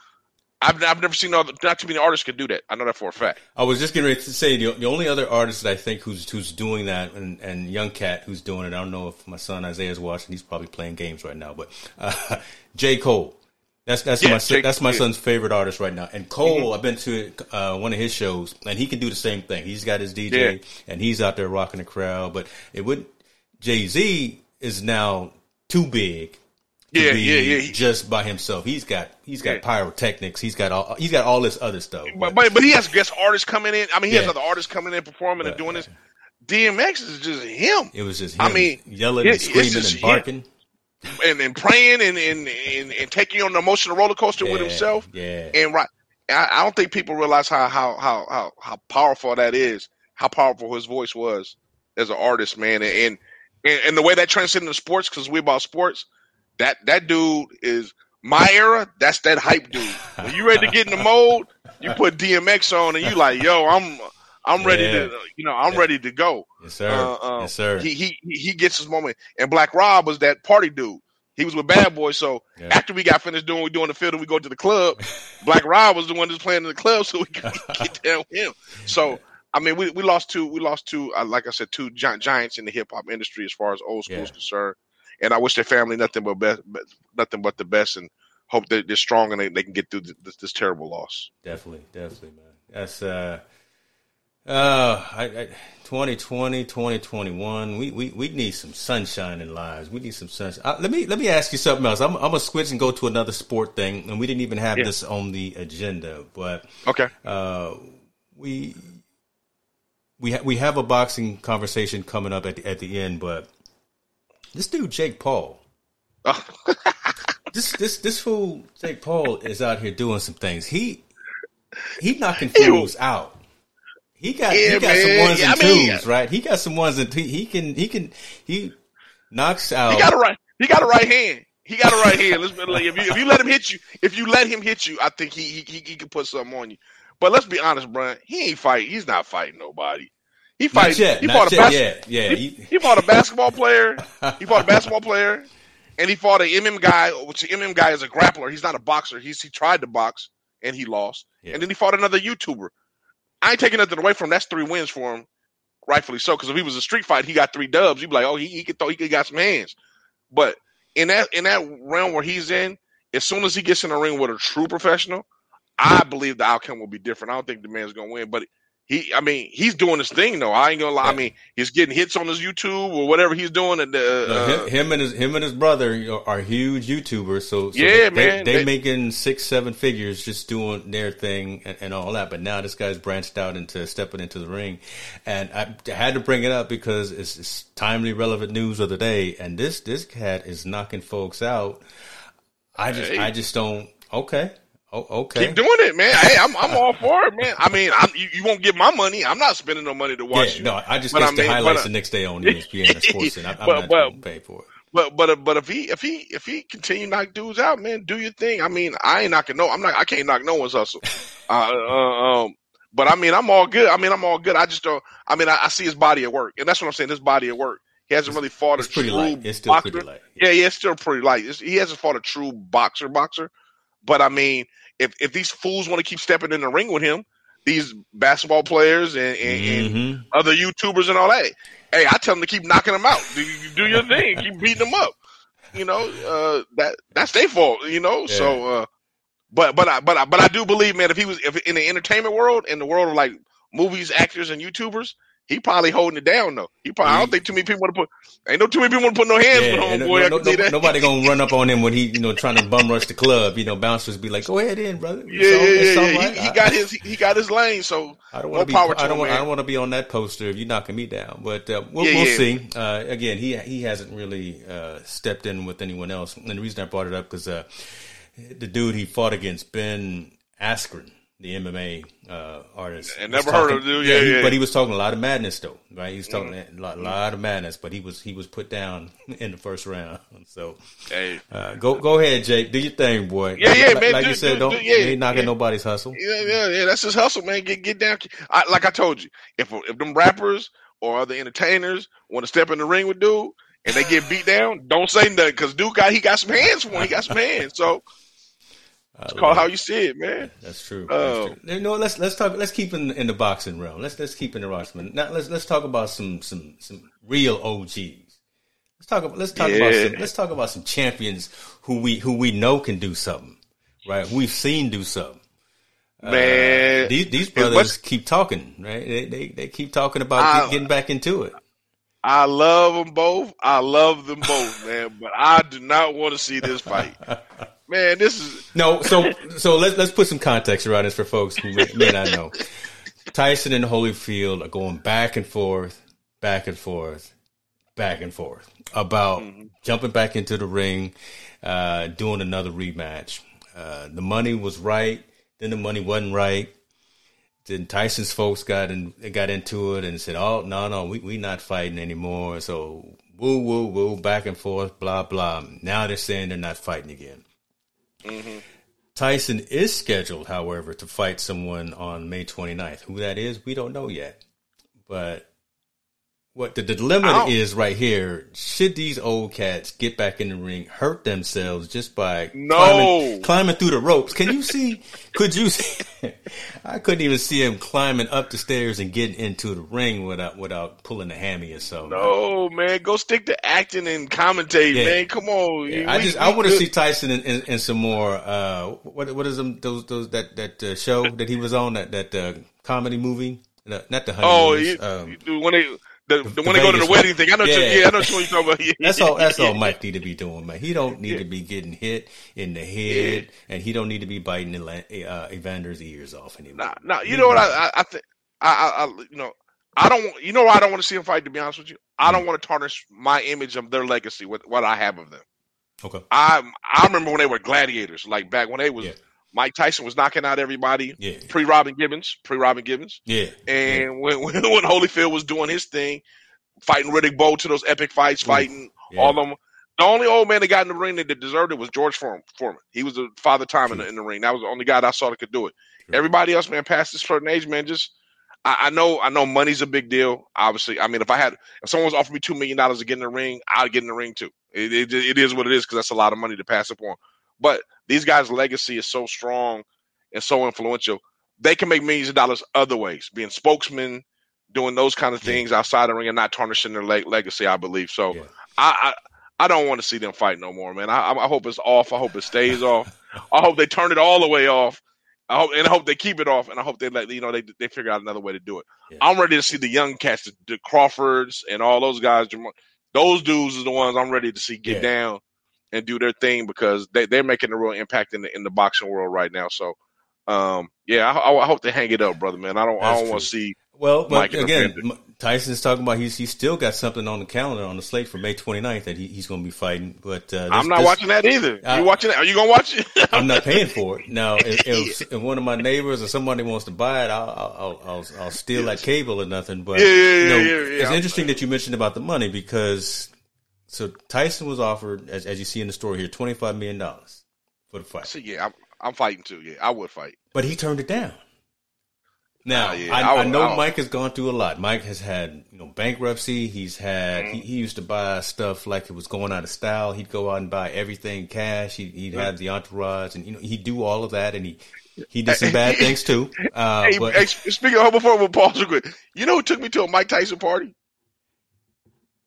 [SPEAKER 2] I've, I've never seen other, not too many artists could do that. I know that for a fact.
[SPEAKER 1] I was just getting ready to say the, the only other artist that I think who's who's doing that, and, and Young Cat who's doing it. I don't know if my son Isaiah's watching. He's probably playing games right now. But uh, J Cole, that's that's yeah, my Jake, that's my son's favorite artist right now. And Cole, mm-hmm. I've been to uh, one of his shows, and he can do the same thing. He's got his DJ, yeah. and he's out there rocking the crowd. But it would Jay Z is now too big yeah, yeah, yeah. Just by himself, he's got he's got yeah. pyrotechnics. He's got all he's got all this other stuff.
[SPEAKER 2] But but, but he has guest artists coming in. I mean, he yeah. has other artists coming in performing but, and doing this. DMX is just him.
[SPEAKER 1] It was just him. I mean, yelling and screaming and barking.
[SPEAKER 2] And, and praying and, and, and, and taking on the emotional roller coaster with himself.
[SPEAKER 1] Yeah.
[SPEAKER 2] And right, I, I don't think people realize how, how how how how powerful that is. How powerful his voice was as an artist, man, and and, and the way that transcended into sports because we about sports that that dude is my era. That's that hype dude. When you ready to get in the mold, you put DMX on, and you like, yo, I'm I'm ready yeah. to, you know, I'm yeah. ready to go.
[SPEAKER 1] Yes, sir. Uh, um, yes, sir.
[SPEAKER 2] He he he gets his moment. And Black Rob was that party dude. He was with Bad Boy. So yeah. after we got finished doing we doing the field and we go to the club, Black Rob was the one that's playing in the club, so we could get down with him. So I mean, we, we lost two. We lost two. Uh, like I said, two giants in the hip hop industry as far as old school is concerned and I wish their family nothing but best, nothing but the best, and hope that they're strong and they, they can get through this, this terrible loss.
[SPEAKER 1] Definitely, definitely, man. That's uh, uh, I, I, 2020, 2021. We, we we need some sunshine in lives. We need some sunshine. Uh, let me let me ask you something else. I'm, I'm gonna switch and go to another sport thing, and we didn't even have yeah. this on the agenda, but
[SPEAKER 2] okay.
[SPEAKER 1] Uh, we we ha- we have a boxing conversation coming up at the, at the end, but this dude Jake Paul. this this this fool Jake Paul is out here doing some things. He he knocking fools out. He got yeah, he got man. some ones yeah, and I mean, twos, right? He got some ones and he, he can he can he knocks out.
[SPEAKER 2] He got a right. He got a right hand. He got a right hand. Let's if you if you let him hit you, if you let him hit you, I think he he he can put something on you. But let's be honest, Brian. He ain't fighting. He's not fighting nobody. He fight. Yet, he fought a bas- yeah, yeah. He, he, fought a basketball player. He fought a basketball player, and he fought an MM guy. Which the MM guy is a grappler. He's not a boxer. He's he tried to box and he lost. Yeah. And then he fought another YouTuber. I ain't taking nothing away from him. That's three wins for him, rightfully so. Because if he was a street fight, he got three dubs. You'd be like, oh, he, he could throw. He could got some hands. But in that in that realm where he's in, as soon as he gets in the ring with a true professional, I believe the outcome will be different. I don't think the man's gonna win, but he, I mean, he's doing his thing though. I ain't gonna lie. I mean, he's getting hits on his YouTube or whatever he's doing. And uh,
[SPEAKER 1] him, him, and his him and his brother are huge YouTubers. So, so
[SPEAKER 2] yeah,
[SPEAKER 1] they,
[SPEAKER 2] man,
[SPEAKER 1] they, they, making six, seven figures just doing their thing and, and, all that. But now this guy's branched out into stepping into the ring, and I had to bring it up because it's, it's timely, relevant news of the day. And this this cat is knocking folks out. I just, hey. I just don't. Okay, Oh, okay.
[SPEAKER 2] Keep doing it, man. Hey, I'm I'm all for it, man. I mean, I'm, you, you won't get my money. I'm not spending no money to watch
[SPEAKER 1] yeah,
[SPEAKER 2] you.
[SPEAKER 1] No, I just
[SPEAKER 2] But
[SPEAKER 1] catch
[SPEAKER 2] I
[SPEAKER 1] the
[SPEAKER 2] mean,
[SPEAKER 1] highlights the next day on ESPN or Sports, and I, I'm
[SPEAKER 2] But-
[SPEAKER 1] not
[SPEAKER 2] but-
[SPEAKER 1] pay for it.
[SPEAKER 2] But but but if he if he if he continue knock dudes out, man, do your thing. I mean, I ain't knocking no. I'm not. I can't knock no one's hustle. Uh, uh, um, but I mean, I'm all good. I mean, I'm all good. I just don't. I mean, I, I see his body at work, and that's what I'm saying. His body at work. He hasn't really fought
[SPEAKER 1] It's
[SPEAKER 2] a
[SPEAKER 1] pretty
[SPEAKER 2] true
[SPEAKER 1] light. It's still
[SPEAKER 2] boxer.
[SPEAKER 1] pretty light.
[SPEAKER 2] Yeah, yeah, it's still pretty light. It's, he hasn't fought a true boxer boxer. But I mean, if if these fools want to keep stepping in the ring with him, these basketball players and, and, and
[SPEAKER 1] Mhm.
[SPEAKER 2] other YouTubers and all that, hey, I tell them to keep knocking them out. Do, do your thing, keep beating them up. You know, uh, that that's their fault. You know, so. Uh, but but I but I but I do believe, man, if he was if in the entertainment world, in the world of like movies, actors, and YouTubers, he probably holding it down though. He probably I don't think too many people want to put ain't no too many people want to put no hands
[SPEAKER 1] Yeah,
[SPEAKER 2] on homeboy.
[SPEAKER 1] no, no, no- nobody gonna run up on him when he, you know, trying to bum rush the club. You know, bouncers be like, "Go ahead in, brother." It's
[SPEAKER 2] Yeah,
[SPEAKER 1] all-
[SPEAKER 2] yeah, yeah.
[SPEAKER 1] right.
[SPEAKER 2] He, he got his he got his lane. So
[SPEAKER 1] I don't want to be.
[SPEAKER 2] power to
[SPEAKER 1] I don't want. I don't want to be on that poster if you're knocking me down. But uh, we'll,
[SPEAKER 2] Yeah,
[SPEAKER 1] we'll
[SPEAKER 2] yeah.
[SPEAKER 1] see. Uh, again, he he hasn't really uh, stepped in with anyone else. And the reason I brought it up because uh, the dude he fought against, Ben Askren, the MMA uh, artist,
[SPEAKER 2] And never heard of dude. Yeah,
[SPEAKER 1] he-
[SPEAKER 2] yeah.
[SPEAKER 1] But he was talking a lot of madness though, right? He was talking
[SPEAKER 2] Mm-hmm.
[SPEAKER 1] a lot, lot of madness. But he was he was put down in the first round. So
[SPEAKER 2] Hey,
[SPEAKER 1] uh, go go ahead, Jake. Do your thing, boy.
[SPEAKER 2] Yeah, yeah,
[SPEAKER 1] like,
[SPEAKER 2] man,
[SPEAKER 1] Like
[SPEAKER 2] do-
[SPEAKER 1] you said,
[SPEAKER 2] do-
[SPEAKER 1] don't
[SPEAKER 2] do- yeah,
[SPEAKER 1] ain't knocking
[SPEAKER 2] yeah.
[SPEAKER 1] nobody's hustle.
[SPEAKER 2] yeah, yeah, yeah. That's his hustle, man. Get get down. I, like I told you, if if them rappers or other entertainers want to step in the ring with dude and they get beat down, don't say nothing because dude got he got some hands for him. He got some hands. So it's uh, call
[SPEAKER 1] love
[SPEAKER 2] how you see it, man.
[SPEAKER 1] That's true.
[SPEAKER 2] Oh.
[SPEAKER 1] That's um, true. You know, let's let's talk. Let's keep in, in the boxing realm. Let's let's keep in the boxing. Now let's let's talk about some some some real OGs. Let's talk about let's talk about some let's talk about some champions who we who we know can do something, right? Who we've seen do something.
[SPEAKER 2] Uh, man,
[SPEAKER 1] These these brothers keep talking, right? They they, they keep talking about
[SPEAKER 2] I-
[SPEAKER 1] getting back into it.
[SPEAKER 2] I love them both. I love them both, man. But I do not want to see this fight, man. This is
[SPEAKER 1] No, so so let's let's put some context around this for folks who may, may not know. Tyson and Holyfield are going back and forth, back and forth, back and forth about jumping back into the ring, uh, doing another rematch. Uh, the money was right, then the money wasn't right. Then Tyson's folks got in, got into it and said, "Oh no, no, we we not fighting anymore." So woo woo woo, back and forth, blah blah. Now they're saying they're not fighting again. Mm-hmm. Tyson is scheduled, however, to fight someone on May 29th. Who that is, we don't know yet. But what the dilemma
[SPEAKER 2] Ow.
[SPEAKER 1] is right here, should these old cats get back in the ring, hurt themselves just by
[SPEAKER 2] No.
[SPEAKER 1] climbing, climbing through the ropes? Can you see? could you see? I couldn't even see him climbing up the stairs and getting into the ring without without pulling a hammy or something.
[SPEAKER 2] no man. Go stick to acting and commentating,
[SPEAKER 1] Yeah.
[SPEAKER 2] man. Come on.
[SPEAKER 1] Yeah,
[SPEAKER 2] We-
[SPEAKER 1] I just I want to see Tyson in, in, in some more. Uh, what what is them those those that that uh, show that he was on that that uh, comedy movie? No, Not the
[SPEAKER 2] Oh,
[SPEAKER 1] honeymooners.
[SPEAKER 2] you,
[SPEAKER 1] um,
[SPEAKER 2] when they the, the, when they go to the wedding thing, I know. Yeah,
[SPEAKER 1] Yeah.
[SPEAKER 2] yeah I know what you're talking about. Yeah,
[SPEAKER 1] that's all. That's all. Mike need to be doing, man. He don't need to be getting hit in the head, and he don't need to be biting uh, Evander's ears off anymore.
[SPEAKER 2] Nah, nah. You know what? I I, I think I, I, you know I don't. You know why I don't want to see them fight? To be honest with you, I don't want to tarnish my image of their legacy with what I have of them.
[SPEAKER 1] Okay.
[SPEAKER 2] I I remember when they were gladiators, like back when they was
[SPEAKER 1] Yeah.
[SPEAKER 2] Mike Tyson was knocking out everybody
[SPEAKER 1] Yeah.
[SPEAKER 2] pre Robin Givens, pre Robin Givens,
[SPEAKER 1] Yeah.
[SPEAKER 2] and when, when when Holyfield was doing his thing, fighting Riddick Bowe to those epic fights, fighting
[SPEAKER 1] Yeah.
[SPEAKER 2] all of them. The only old man that got in the ring that deserved it was George Foreman. Foreman. He was the father time in the, in the ring. That was the only guy that I saw that could do it.
[SPEAKER 1] True.
[SPEAKER 2] Everybody else, man, past this certain age, man, just I, I know I know money's a big deal. Obviously, I mean, if I had if someone was offering me two million dollars to get in the ring, I'd get in the ring too. It, it, it is what it is because that's a lot of money to pass up on. But these guys' legacy is so strong and so influential. They can make millions of dollars other ways, being spokesmen, doing those kind of
[SPEAKER 1] Yeah.
[SPEAKER 2] things outside the ring, and not tarnishing their leg legacy. I believe so.
[SPEAKER 1] Yeah.
[SPEAKER 2] I, I I don't want to see them fight no more, man. I, I hope it's off. I hope it stays off. I hope they turn it all the way off. I hope, and I hope they keep it off, and I hope they let you know they they figure out another way to do it.
[SPEAKER 1] Yeah.
[SPEAKER 2] I'm ready to see the young cats, the, the Crawfords, and all those guys. Those dudes are the ones I'm ready to see get
[SPEAKER 1] Yeah.
[SPEAKER 2] down and do their thing because they they're making a real impact in the in the boxing world right now. So, um, yeah, I, I hope they hang it up, brother, man. I don't I don't want to see
[SPEAKER 1] Well, but
[SPEAKER 2] Mike and
[SPEAKER 1] again. M- Tyson's talking about he's he's still got something on the calendar on the slate for May 29th that he, he's going to be fighting. But uh, this,
[SPEAKER 2] I'm not
[SPEAKER 1] this,
[SPEAKER 2] watching that either. you watching it? Are you gonna watch it?
[SPEAKER 1] I'm not paying for it. Now, if, if, if, one of my neighbors or somebody wants to buy it, I'll I'll I'll, I'll steal yes. that cable or nothing. But
[SPEAKER 2] yeah, yeah, yeah,
[SPEAKER 1] you know, it's interesting that you mentioned about the money because so Tyson was offered, as, as you see in the story here, twenty five million dollars for the fight.
[SPEAKER 2] So yeah, I'm, I'm fighting too. Yeah, I would fight,
[SPEAKER 1] but he turned it down. Now, uh, yeah, I, I, I, know I Mike has gone through a lot. Mike has had, you know, bankruptcy. He's had, mm-hmm. he, he, used to buy stuff like it was going out of style. He'd go out and buy everything cash. He, would mm-hmm. have the entourage and, you know, he'd do all of that and he, he did some bad things too. Uh,
[SPEAKER 2] hey,
[SPEAKER 1] but,
[SPEAKER 2] hey, speaking of, before we pause real quick, you know who took me to a Mike Tyson party?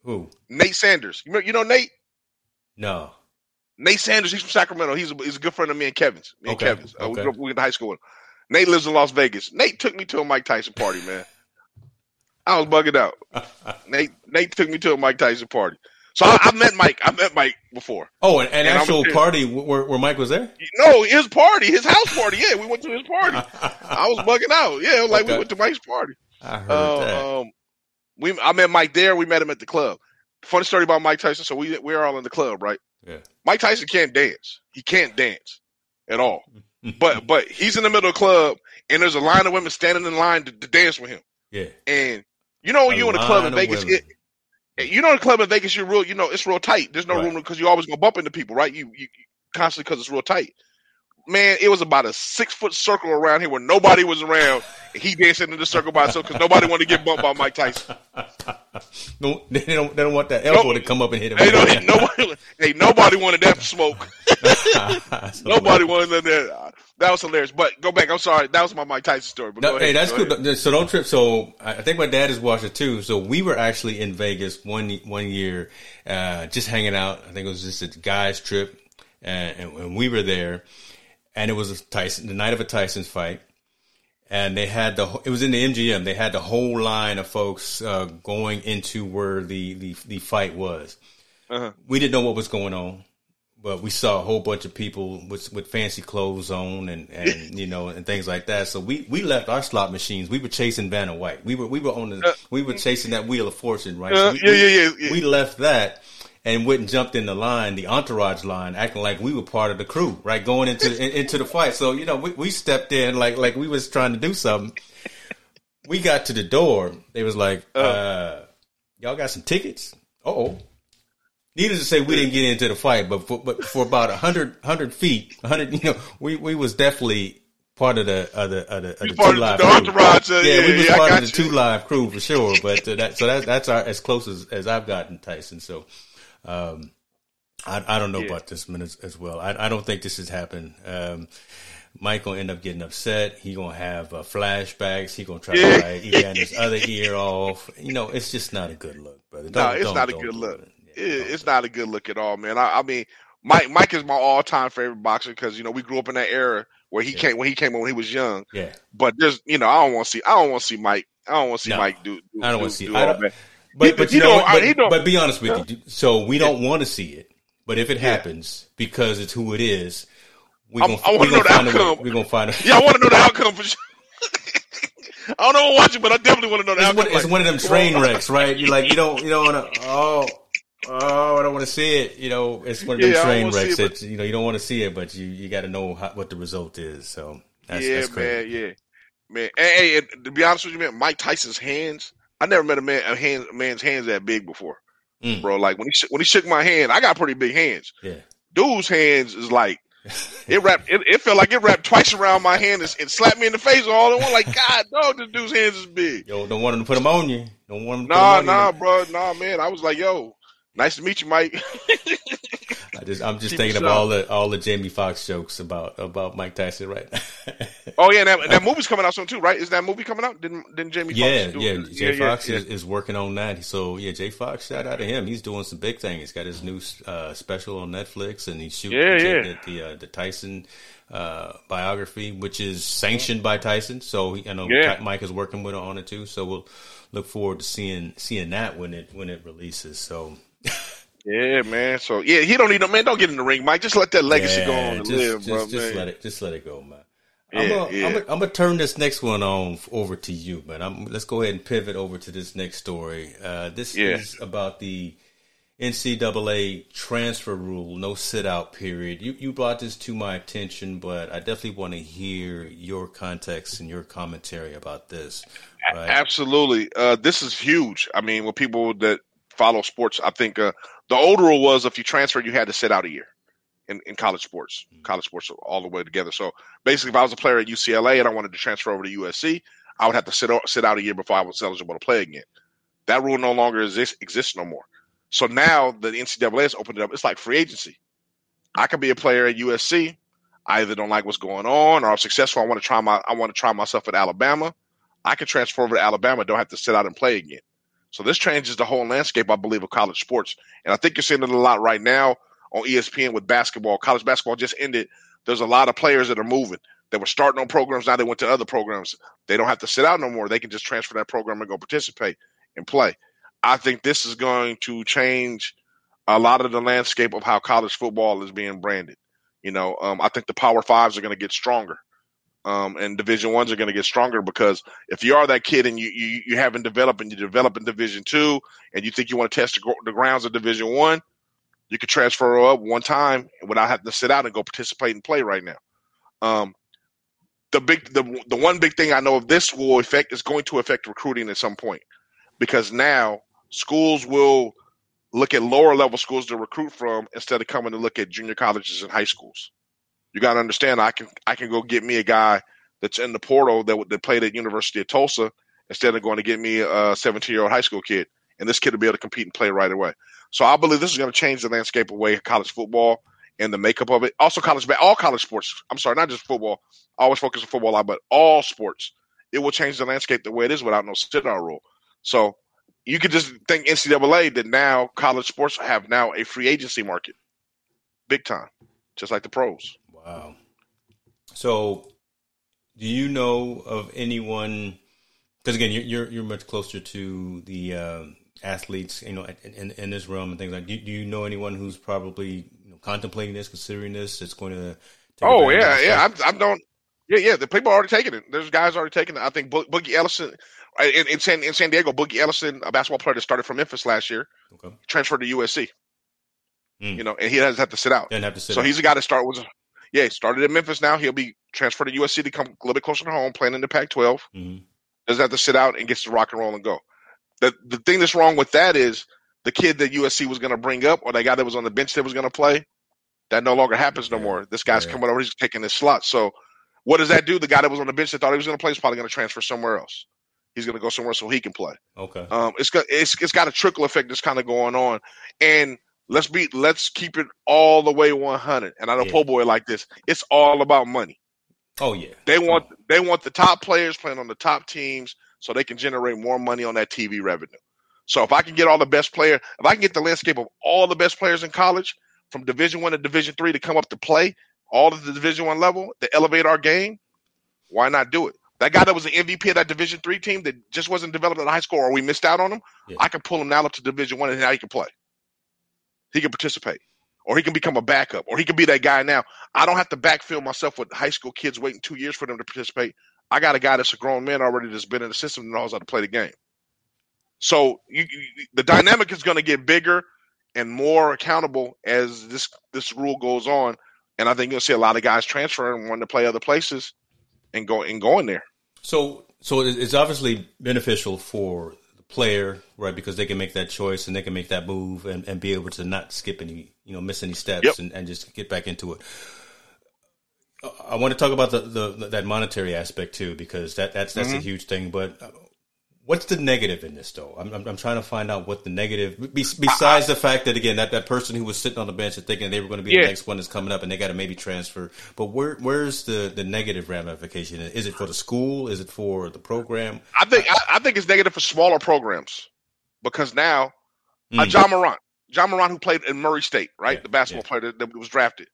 [SPEAKER 1] Who?
[SPEAKER 2] Nate Sanders. You know, you know Nate?
[SPEAKER 1] No.
[SPEAKER 2] Nate Sanders, he's from Sacramento. He's a, he's a good friend of me and Kevin's. Me
[SPEAKER 1] okay.
[SPEAKER 2] and Kevin's. Uh,
[SPEAKER 1] okay.
[SPEAKER 2] we, we went to high school. Nate lives in Las Vegas. Nate took me to a Mike Tyson party, man. I was bugging out. Nate Nate took me to a Mike Tyson party. So I, I met Mike. I met Mike before.
[SPEAKER 1] Oh, an, an actual party where, where Mike was there?
[SPEAKER 2] No, his party, his house party. Yeah, we went to his party. I was bugging out. Yeah, like okay. we went to Mike's party.
[SPEAKER 1] I heard uh, that. Um,
[SPEAKER 2] we I met Mike there. We met him at the club. Funny story about Mike Tyson. So we we're all in the club, right?
[SPEAKER 1] Yeah.
[SPEAKER 2] Mike Tyson can't dance. He can't dance at all but but he's in the middle of the club and there's a line of women standing in line to, to dance with him.
[SPEAKER 1] Yeah.
[SPEAKER 2] And you know when you're in a club in Vegas, it, you know in a club in Vegas, you're real. You know it's real tight. There's no right. room because you always gonna bump into people, right? You you constantly because it's real tight. Man, it was about a six foot circle around here where nobody was around. He dancing in the circle by himself because nobody wanted to get bumped by Mike Tyson.
[SPEAKER 1] no, they don't. They don't want that elbow no, to come up and hit him.
[SPEAKER 2] Hey, no, nobody, hey, nobody wanted that smoke. nobody wanted that. That was hilarious. But go back. I'm sorry. That was my Mike Tyson story. But
[SPEAKER 1] no,
[SPEAKER 2] hey,
[SPEAKER 1] that's
[SPEAKER 2] cool.
[SPEAKER 1] Ahead. So don't trip. So I think my dad is watching too. So we were actually in Vegas one one year, uh, just hanging out. I think it was just a guys trip, and, and we were there, and it was a Tyson, the night of a Tyson's fight. And they had the, it was in the MGM. They had the whole line of folks uh, going into where the, the, the fight was.
[SPEAKER 2] Uh-huh.
[SPEAKER 1] We didn't know what was going on but we saw a whole bunch of people with with fancy clothes on and, and you know and things like that. So we, we left our slot machines. We were chasing Vanna White. We were we were on the uh, we were chasing that wheel of fortune, right?
[SPEAKER 2] Uh,
[SPEAKER 1] so we,
[SPEAKER 2] yeah, yeah, yeah, yeah,
[SPEAKER 1] We left that and went and jumped in the line, the entourage line, acting like we were part of the crew, right? Going into in, into the fight. So you know we, we stepped in like like we was trying to do something. We got to the door. They was like, uh, uh "Y'all got some tickets?" Oh Needless to say, we didn't get into the fight, but for, but for about 100, 100 feet, hundred, you know, we, we was definitely part of the of the of the, of the two live
[SPEAKER 2] the entourage. Uh,
[SPEAKER 1] yeah,
[SPEAKER 2] yeah,
[SPEAKER 1] we was
[SPEAKER 2] yeah,
[SPEAKER 1] part of the two live crew for sure. But uh, that so that that's our as close as, as I've gotten Tyson. So, um, I I don't know yeah. about this man as, as, well. I I don't think this has happened. Um, Mike gonna end up getting upset. He gonna have uh, flashbacks. He gonna try yeah. to He even his other ear off. You know, it's just not a good look, brother.
[SPEAKER 2] Don't, no, it's not a good look. It it's not a good look at all, man. I, I mean, Mike Mike is my all time favorite boxer because you know we grew up in that era where he yeah. came when he came when he was young.
[SPEAKER 1] Yeah.
[SPEAKER 2] But there's you know I don't want to see I don't want to see Mike I don't want to see no, Mike do, do
[SPEAKER 1] I don't
[SPEAKER 2] want
[SPEAKER 1] to see
[SPEAKER 2] that.
[SPEAKER 1] But, but you know, but, but, be honest with you. So we don't want to see it, but if it happens because it's who it is, we're gonna,
[SPEAKER 2] I want to know the outcome.
[SPEAKER 1] We're gonna find it.
[SPEAKER 2] Yeah, I want to know the outcome for sure. I don't know watch it, but I definitely want to know the
[SPEAKER 1] it's
[SPEAKER 2] outcome.
[SPEAKER 1] One, it's one of them train wrecks, right? You like you don't you don't want to. Oh, oh, I don't want to see it. You know, it's one of them yeah, train wrecks that you know you don't want to see it, but you you got to know how, what the result is. So that's,
[SPEAKER 2] yeah,
[SPEAKER 1] that's
[SPEAKER 2] man, yeah, man. Hey, hey, to be honest with you, man, Mike Tyson's hands. I never met a man a, hand, a man's hands that big before, mm. bro. Like when he when he shook my hand, I got pretty big hands.
[SPEAKER 1] Yeah,
[SPEAKER 2] dude's hands is like. it wrapped. It, it, felt like it wrapped twice around my hand and, and, slapped me in the face all in one. Like God, dog, this dude's hands is big.
[SPEAKER 1] Yo, don't want him to put them on you. Don't want him. To
[SPEAKER 2] nah, nah, you. bro, nah, man. I was like, yo, Nice to meet you, Mike.
[SPEAKER 1] I just I'm just Keep thinking of all the all the Jamie Foxx jokes about about Mike Tyson, right?
[SPEAKER 2] oh yeah, that, that movie's coming out soon too, right? Is that movie coming out? Didn't didn't Jamie?
[SPEAKER 1] Yeah,
[SPEAKER 2] Foxx
[SPEAKER 1] yeah. Jay yeah, Foxx yeah, is, yeah. is working on that. So yeah, Jay Foxx, shout out to him. He's doing some big things. He's got his new uh, special on Netflix, and he's shooting
[SPEAKER 2] yeah, yeah.
[SPEAKER 1] the the, uh, the Tyson uh, biography, which is sanctioned by Tyson. So you know,
[SPEAKER 2] yeah.
[SPEAKER 1] Mike is working with it on it too. So we'll look forward to seeing seeing that when it when it releases. So.
[SPEAKER 2] Yeah, man. So yeah, he don't need no man. Don't get in the ring, Mike. Just let that legacy
[SPEAKER 1] yeah,
[SPEAKER 2] go on and
[SPEAKER 1] just,
[SPEAKER 2] live,
[SPEAKER 1] just,
[SPEAKER 2] bro.
[SPEAKER 1] Just
[SPEAKER 2] man.
[SPEAKER 1] let it, just let it go, man. Yeah, I'm gonna yeah. I'm I'm turn this next one on over to you, but I'm, let's go ahead and pivot over to this next story. Uh, this yeah. is about the NCAA transfer rule, no sit out period. You you brought this to my attention, but I definitely want to hear your context and your commentary about this.
[SPEAKER 2] Right? Absolutely, uh, this is huge. I mean, with people that follow sports, I think uh, the old rule was if you transferred, you had to sit out a year in, in college sports. Mm-hmm. College sports all the way together. So basically, if I was a player at UCLA and I wanted to transfer over to USC, I would have to sit sit out a year before I was eligible to play again. That rule no longer exists exists no more. So now the NCAA has opened it up. It's like free agency. I could be a player at USC. I either don't like what's going on or I'm successful. I want to try my I want to try myself at Alabama. I can transfer over to Alabama, don't have to sit out and play again. So this changes the whole landscape, I believe, of college sports. And I think you're seeing it a lot right now on ESPN with basketball. College basketball just ended. There's a lot of players that are moving. They were starting on programs, now they went to other programs. They don't have to sit out no more. They can just transfer that program and go participate and play. I think this is going to change a lot of the landscape of how college football is being branded. You know, um, I think the Power Fives are going to get stronger, um, and Division Ones are going to get stronger because if you are that kid and you, you you haven't developed and you develop in Division Two and you think you want to test the, the grounds of Division One, you could transfer up one time without having to sit out and go participate and play right now. Um, the big the the one big thing I know of this will affect is going to affect recruiting at some point because now schools will look at lower level schools to recruit from instead of coming to look at junior colleges and high schools. You got to understand, I can I can go get me a guy that's in the portal that that played at University of Tulsa instead of going to get me a 17 year old high school kid, and this kid will be able to compete and play right away. So I believe this is going to change the landscape away college football and the makeup of it. Also, college all college sports. I'm sorry, not just football. I always focus on football, a lot, but all sports. It will change the landscape the way it is without no sit down rule. So you could just think NCAA that now college sports have now a free agency market, big time, just like the pros.
[SPEAKER 1] Wow. So, do you know of anyone? Because again, you're you're much closer to the uh, athletes, you know, in, in this realm and things like. Do, do you know anyone who's probably you know, contemplating this, considering this? That's going to.
[SPEAKER 2] oh yeah, yeah. I'm, I'm don't. Yeah, yeah. The people are already taking it. There's guys already taking it. I think Bo- Boogie Ellison in, in, San in San Diego, Boogie Ellison, a basketball player that started from Memphis last year, okay. transferred to USC. Mm. You know, and he doesn't have to sit out.
[SPEAKER 1] Didn't have to sit
[SPEAKER 2] so
[SPEAKER 1] out.
[SPEAKER 2] he's a guy that started with, yeah, he started in Memphis. Now he'll be transferred to USC to come a little bit closer to home, playing in the Pac-12. Mm-hmm. Doesn't have to sit out and gets to rock and roll and go. The the thing that's wrong with that is the kid that USC was going to bring up, or the guy that was on the bench that was going to play, that no longer happens no yeah. more. This guy's yeah. coming over, he's taking his slot. So what does that do? The guy that was on the bench that thought he was going to play is probably going to transfer somewhere else he's going to go somewhere so he can play.
[SPEAKER 1] Okay.
[SPEAKER 2] Um, it's got it's it's got a trickle effect that's kind of going on, and let's be let's keep it all the way 100. And I know yeah. Po' boy like this. It's all about money.
[SPEAKER 1] Oh yeah.
[SPEAKER 2] They want oh. they want the top players playing on the top teams so they can generate more money on that TV revenue. So if I can get all the best player, if I can get the landscape of all the best players in college from Division One to Division Three to come up to play all of the Division One level to elevate our game, why not do it? That guy that was the MVP of that Division three team that just wasn't developed in high school, or we missed out on him. Yeah. I can pull him now up to Division one, and now he can play. He can participate, or he can become a backup, or he can be that guy now. I don't have to backfill myself with high school kids waiting two years for them to participate. I got a guy that's a grown man already that's been in the system and knows how to play the game. So you, you, the dynamic is going to get bigger and more accountable as this this rule goes on. And I think you'll see a lot of guys transferring, wanting to play other places, and go and going there.
[SPEAKER 1] So, so it's obviously beneficial for player, right? Because they can make that choice and they can make that move and, and be able to not skip any, you know, miss any steps yep. and, and just get back into it. I want to talk about the, the that monetary aspect too, because that that's that's mm-hmm. a huge thing. But What's the negative in this, though? I'm, I'm, I'm trying to find out what the negative, besides the fact that again that, that person who was sitting on the bench and thinking they were going to be yeah. the next one that's coming up and they got to maybe transfer. But where where's the, the negative ramification? Is it for the school? Is it for the program?
[SPEAKER 2] I think I, I think it's negative for smaller programs because now mm. uh, Ja Morant, Ja Morant who played in Murray State, right, yeah, the basketball yeah. player that, that was drafted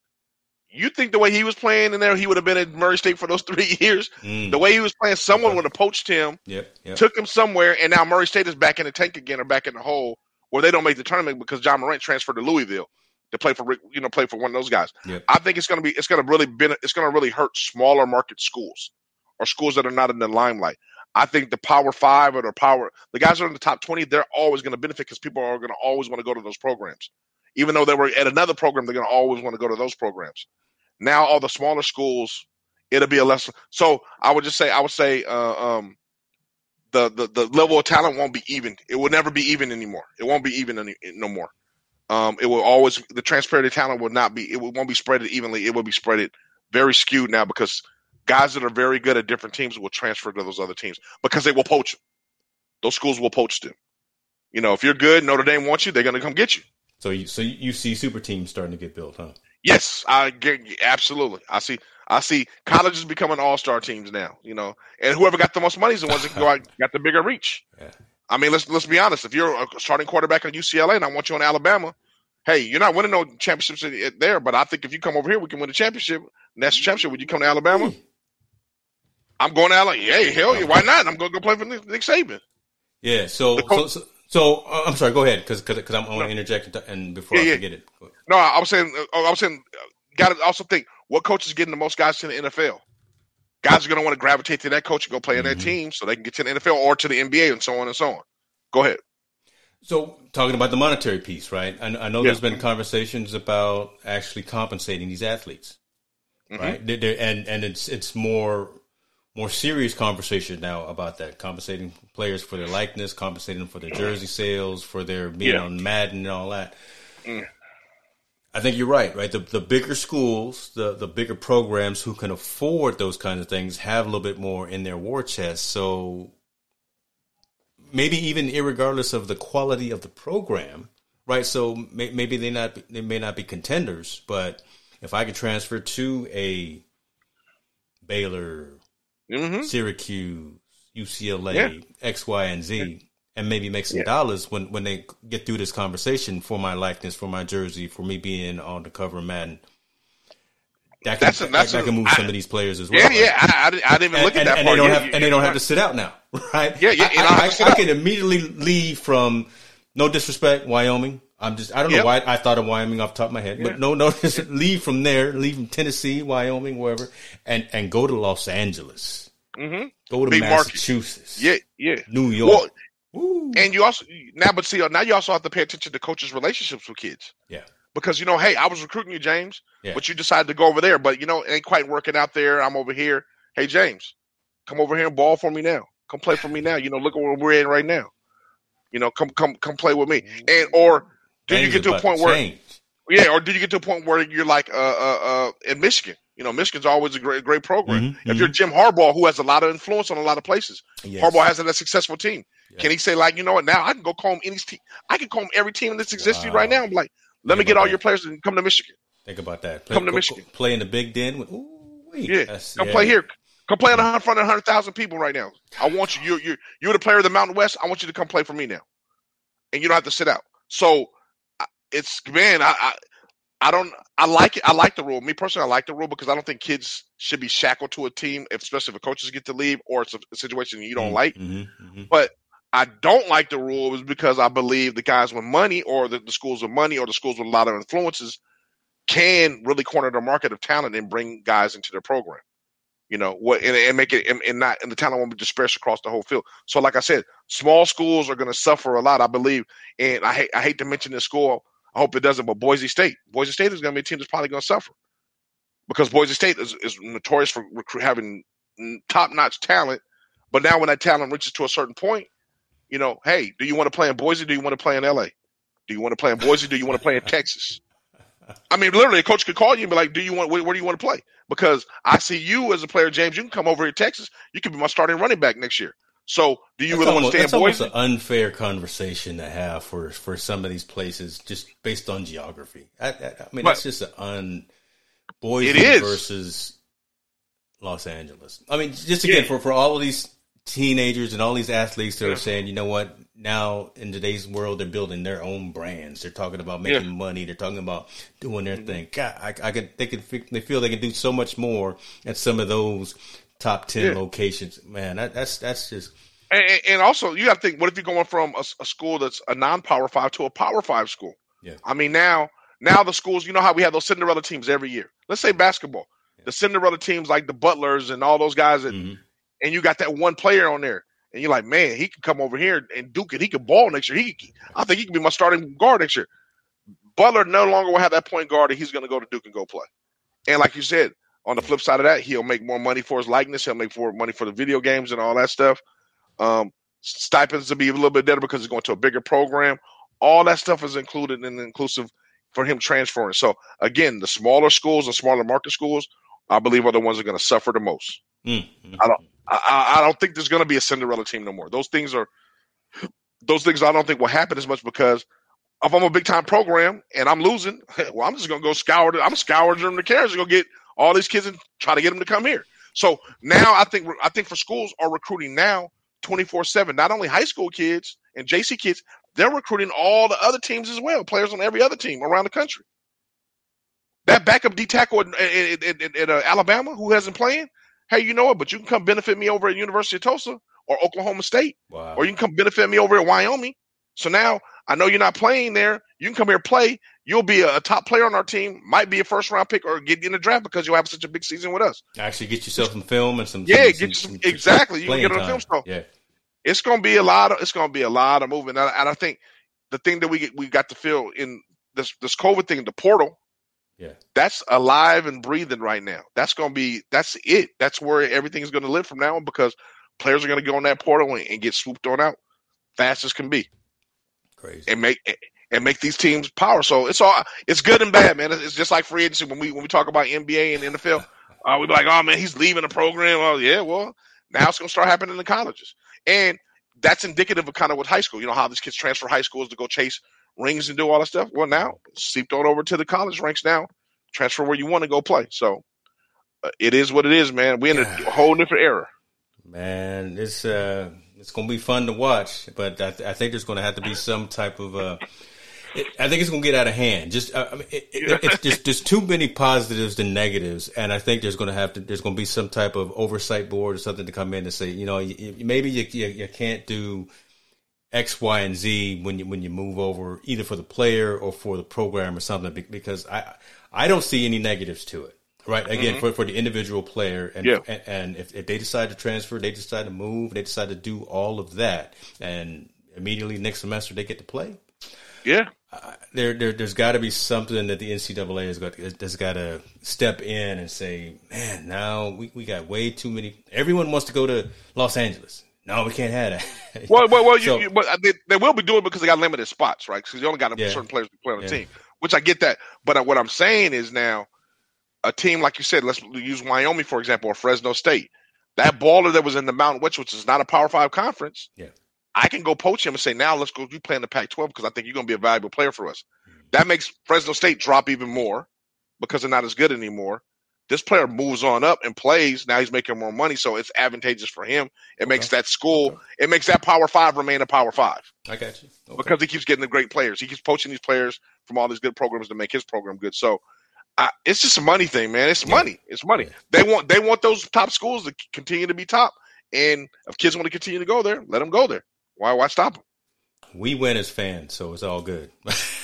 [SPEAKER 2] you think the way he was playing in there, he would have been at Murray State for those three years? Mm. The way he was playing, someone would have poached him,
[SPEAKER 1] yep, yep.
[SPEAKER 2] took him somewhere, and now Murray State is back in the tank again or back in the hole where they don't make the tournament because Ja Morant transferred to Louisville. to play for you know play for one of those guys.
[SPEAKER 1] Yep.
[SPEAKER 2] I think it's going to be it's going to really be it's going to really hurt smaller market schools or schools that are not in the limelight. I think the Power Five or the Power the guys that are in the top twenty they're always going to benefit because people are going to always want to go to those programs, even though they were at another program they're going to always want to go to those programs. Now all the smaller schools it'll be a less so I would just say I would say uh, um the, the the level of talent won't be even. It will never be even anymore. It won't be even any, no more. Um, it will always the transfer of talent will not be. It won't be spread evenly. It will be spread very skewed now because guys that are very good at different teams will transfer to those other teams because they will poach them. Those schools will poach them. You know, if you're good, Notre Dame wants you, they're going to come get you.
[SPEAKER 1] So you so you see super teams starting to get built, huh?
[SPEAKER 2] Yes, I get absolutely. I see. I see colleges becoming all star teams now. You know, and whoever got the most money is the ones that can go out got the bigger reach.
[SPEAKER 1] Yeah.
[SPEAKER 2] I mean, let's let's be honest. If you're a starting quarterback at UCLA and I want you on Alabama, hey, you're not winning no championships there. But I think if you come over here, we can win a championship, national championship. Would you come to Alabama? Hmm. I'm going to Alabama. Hey, hell yeah, why not? I'm going to go play for Nick, Nick Saban.
[SPEAKER 1] Yeah. So so, so, so uh, I'm sorry. Go ahead, because because I'm going to interject and, and before
[SPEAKER 2] Yeah,
[SPEAKER 1] I
[SPEAKER 2] yeah.
[SPEAKER 1] forget it.
[SPEAKER 2] No, I was saying, uh, I was saying, got to also think what coach is getting the most guys to the NFL. Guys are going to want to gravitate to that coach and go play in that
[SPEAKER 1] Mhm.
[SPEAKER 2] team so they can get to the NFL or to the NBA and so on and so on. Go ahead.
[SPEAKER 1] So talking about the monetary piece, right? I, I know
[SPEAKER 2] Yeah.
[SPEAKER 1] there's been conversations about actually compensating these athletes,
[SPEAKER 2] Mhm.
[SPEAKER 1] right? They're- and and it's it's more more serious conversation now about that compensating players for their likeness, compensating them for their jersey sales, for their being
[SPEAKER 2] Yeah.
[SPEAKER 1] on Madden and all that.
[SPEAKER 2] Mm.
[SPEAKER 1] I think you're right, right? The the bigger schools, the the bigger programs who can afford those kinds of things have a little bit more in their war chest. So maybe even irregardless of the quality of the program, right? So may, maybe they not they may not be contenders, but if I could transfer to a Baylor,
[SPEAKER 2] hmm
[SPEAKER 1] Syracuse, UCLA,
[SPEAKER 2] Yeah.
[SPEAKER 1] X, Y, and Z, and maybe make some
[SPEAKER 2] Yeah.
[SPEAKER 1] dollars when when they get through this conversation for my likeness, for my jersey, for me being on the cover of Madden. That can,
[SPEAKER 2] That's a- that's
[SPEAKER 1] that, that can move
[SPEAKER 2] I-
[SPEAKER 1] some of these players as well.
[SPEAKER 2] Yeah,
[SPEAKER 1] right?
[SPEAKER 2] yeah. I, I, didn't- I even
[SPEAKER 1] and,
[SPEAKER 2] look at
[SPEAKER 1] and-
[SPEAKER 2] that
[SPEAKER 1] and
[SPEAKER 2] part.
[SPEAKER 1] they don't
[SPEAKER 2] Yeah,
[SPEAKER 1] have and they don't have to sit out now, right?
[SPEAKER 2] Yeah, yeah,
[SPEAKER 1] I, I,
[SPEAKER 2] sit
[SPEAKER 1] I can immediately leave from no disrespect, Wyoming. I'm just I don't know why I thought of Wyoming off the top of my head,
[SPEAKER 2] Yeah.
[SPEAKER 1] but no, no, just leave from there, leave from Tennessee, Wyoming, wherever, and and go to Los Angeles,
[SPEAKER 2] Mm-hmm.
[SPEAKER 1] go to
[SPEAKER 2] Big market.
[SPEAKER 1] Massachusetts,
[SPEAKER 2] Yeah, yeah.
[SPEAKER 1] New York.
[SPEAKER 2] Well, and you also now, but see, now you also have to pay attention to coaches' relationships with kids.
[SPEAKER 1] yeah,
[SPEAKER 2] because you know, hey, I was recruiting you, James,
[SPEAKER 1] Yeah.
[SPEAKER 2] but you decided to go over there. But you know, it ain't quite working out there. I'm over here. Hey, James, come over here and ball for me now. Come play for me now. You know, look at where we're in right now. You know, come come come play with me. And or do you get to a point where
[SPEAKER 1] change.
[SPEAKER 2] yeah, or do you get to a point where you're like uh uh uh in Michigan? You know, Michigan's always a great great program.
[SPEAKER 1] Mhm,
[SPEAKER 2] If you're Jim Harbaugh, who has a lot of influence on a lot of places,
[SPEAKER 1] Yes.
[SPEAKER 2] Harbaugh has a successful team.
[SPEAKER 1] Yeah.
[SPEAKER 2] Can he say like, you know what? Now I can go comb any team. I can comb every team that's existing
[SPEAKER 1] Wow.
[SPEAKER 2] right now. I'm like, let
[SPEAKER 1] Think
[SPEAKER 2] me get all
[SPEAKER 1] that.
[SPEAKER 2] your players and come to Michigan.
[SPEAKER 1] Think about that.
[SPEAKER 2] Come to
[SPEAKER 1] go-
[SPEAKER 2] Michigan.
[SPEAKER 1] play in the Big Ten. With, ooh, wait,
[SPEAKER 2] Yeah, come
[SPEAKER 1] yeah.
[SPEAKER 2] play here. Come play in front of hundred thousand people right now. I want you. You're you're you're the player of the Mountain West. I want you to come play for me now, and you don't have to sit out. So it's man, I, I I don't I like it. I like the rule. Me personally, I like the rule because I don't think kids should be shackled to a team, especially if coaches get to leave or it's a, situation you don't like.
[SPEAKER 1] Mhm, mhm.
[SPEAKER 2] But I don't like the rule is because I believe the guys with money or the, the schools with money or the schools with a lot of influences can really corner the market of talent and bring guys into their program. You know what, and, and make it and, and not and the talent won't be dispersed across the whole field. So, like I said, small schools are going to suffer a lot, I believe. And I hate I hate to mention this school. I hope it doesn't, but Boise State, Boise State is going to be a team that's probably going to suffer because Boise State is, is notorious for recruit, having top notch talent. But now, when that talent reaches to a certain point, you know, hey, do you want to play in Boise? Do you want to play in LA? Do you want to play in Boise? Do you want to play in Texas? I mean, literally, a coach could call you and be like, "Do you want? Where, where do you want to play?" Because I see you as a player, James. You can come over here to Texas. You could be my starting running back next year. So, do you
[SPEAKER 1] That's
[SPEAKER 2] really want
[SPEAKER 1] almost,
[SPEAKER 2] to stay
[SPEAKER 1] that's
[SPEAKER 2] in Boise?
[SPEAKER 1] an unfair conversation to have for, for some of these places just based on geography. I, I, I mean, that's just an un Boise versus Los Angeles. I mean, just again
[SPEAKER 2] Yeah.
[SPEAKER 1] for for all of these teenagers and all these athletes that
[SPEAKER 2] Yeah.
[SPEAKER 1] are saying, you know what, now in today's world they're building their own brands. They're talking about making
[SPEAKER 2] Yeah.
[SPEAKER 1] money. They're talking about doing their
[SPEAKER 2] Mm-hmm.
[SPEAKER 1] thing. God, I, I can they fi- they feel they can do so much more at some of those top ten
[SPEAKER 2] Yeah.
[SPEAKER 1] locations. Man, that, that's that's just
[SPEAKER 2] And, and- and also, you got to think: what if you're going from a school that's a non-power five to a power five school?
[SPEAKER 1] Yeah.
[SPEAKER 2] I mean, now now the schools, you know how we have those Cinderella teams every year. Let's say basketball, the Cinderella teams like the Butlers and all those guys, that,
[SPEAKER 1] Mhm.
[SPEAKER 2] and you got that one player on there, and you're like, man, he can come over here and duke it. He can ball next year. He, I think he can be my starting guard next year. Butler no longer will have that point guard, and he's going to go to Duke and go play. And like you said, on the flip side of that, he'll make more money for his likeness. He'll make more money for the video games and all that stuff. Um, stipends to be a little bit better because he's going to a bigger program. All that stuff is included and inclusive for him transferring. So again, the smaller schools, the smaller market schools, I believe are the ones that are going to suffer the most.
[SPEAKER 1] Mm, mm,
[SPEAKER 2] I don't- I, I I don't think there's going to be a Cinderella team no more. Those things are, those things I don't think will happen as much because if I'm a big time program and I'm losing, well, I'm just going to go scour. I'm scouring them the carriers and go get all these kids and try to get them to come here. So now I think I think for schools are recruiting now 24 seven. Not only high school kids and JC kids, they're recruiting all the other teams as well. Players on every other team around the country. That backup D tackle in, in, in, in, in, uh, Alabama who hasn't playing, hey, you know what? But you can come benefit me over at University of Tulsa or Oklahoma State,
[SPEAKER 1] wow.
[SPEAKER 2] or you can come benefit me over at Wyoming. So now I know you're not playing there. You can come here play. You'll be a, top player on our team. Might be a first round pick or get in the draft because you'll have such a big season with us.
[SPEAKER 1] Actually, get yourself some film and some.
[SPEAKER 2] Yeah,
[SPEAKER 1] some,
[SPEAKER 2] get
[SPEAKER 1] some,
[SPEAKER 2] some- exactly. You can get on the film show.
[SPEAKER 1] Yeah,
[SPEAKER 2] It's gonna be a lot of. It's gonna be a lot of moving, And I, and I think the thing that we get, we got to feel in this this COVID thing, the portal.
[SPEAKER 1] Yeah.
[SPEAKER 2] That's alive and breathing right now. That's gonna be. That's it. That's where everything is gonna live from now on because players are gonna go on that portal and, and get swooped on out fast as can be
[SPEAKER 1] crazy.
[SPEAKER 2] and make and make these teams power. So it's all it's good and bad, man. It's, just like free agency when we when we talk about NBA and NFL. Uh, we be like, oh man, he's leaving the program. Oh yeah, well now it's gonna start happening in the colleges, and that's indicative of kind of what high school. You know how these kids transfer high schools to go chase rings and do all that stuff. Well, now seeped on over to the college ranks now. Transfer where you want to go play. So uh, it is what it is, man. We're in a whole different era.
[SPEAKER 1] Man, it's uh, it's gonna be fun to watch, but I, th- I think there's gonna have to be some type of uh, it, I think it's gonna get out of hand. Just uh, I mean, it, it, it's just there's too many positives than negatives, and I think there's gonna have to there's gonna be some type of oversight board or something to come in and say, you know, you, maybe you, you you can't do X, Y, and Z when you when you move over either for the player or for the program or something because I I don't see any negatives to it. Right. Again, for, for the individual player, and
[SPEAKER 2] Yeah.
[SPEAKER 1] and, and if, if they decide to transfer, they decide to move, they decide to do all of that, and immediately next semester they get to play.
[SPEAKER 2] Yeah,
[SPEAKER 1] There, there there's got to be something that the NCAA has got has got to step in and say, man, now we, we got way too many. Everyone wants to go to Los Angeles. No, we can't have that.
[SPEAKER 2] Well, well, well.
[SPEAKER 1] So-
[SPEAKER 2] you, they, they will be doing it because they got limited spots, right? Because you only got
[SPEAKER 1] Yeah.
[SPEAKER 2] certain players to play on the
[SPEAKER 1] Yeah.
[SPEAKER 2] team, which I get that. But uh, what I'm saying is now, a team like you said, let's use Wyoming for example, or Fresno State. That baller that was in the Mountain West, which is not a Power Five conference,
[SPEAKER 1] Yeah.
[SPEAKER 2] I can go poach him and say, now let's go. You play in the Pac-12 because I think you're going to be a valuable player for us.
[SPEAKER 1] Mm-hmm.
[SPEAKER 2] That makes Fresno State drop even more because they're not as good anymore. This player moves on up and plays. Now he's making more money, so it's advantageous for him. It makes that school,
[SPEAKER 1] Okay.
[SPEAKER 2] it makes that Power Five remain a Power Five
[SPEAKER 1] I got you. Okay.
[SPEAKER 2] because he keeps getting the great players. He keeps poaching these players from all these good programs to make his program good. So I, it's just a money thing, man. It's
[SPEAKER 1] Yeah.
[SPEAKER 2] money. It's money.
[SPEAKER 1] Yeah.
[SPEAKER 2] They want they want those top schools to continue to be top, and if kids want to continue to go there, let them go there. Why why stop them?
[SPEAKER 1] we win as fans, so it's all good.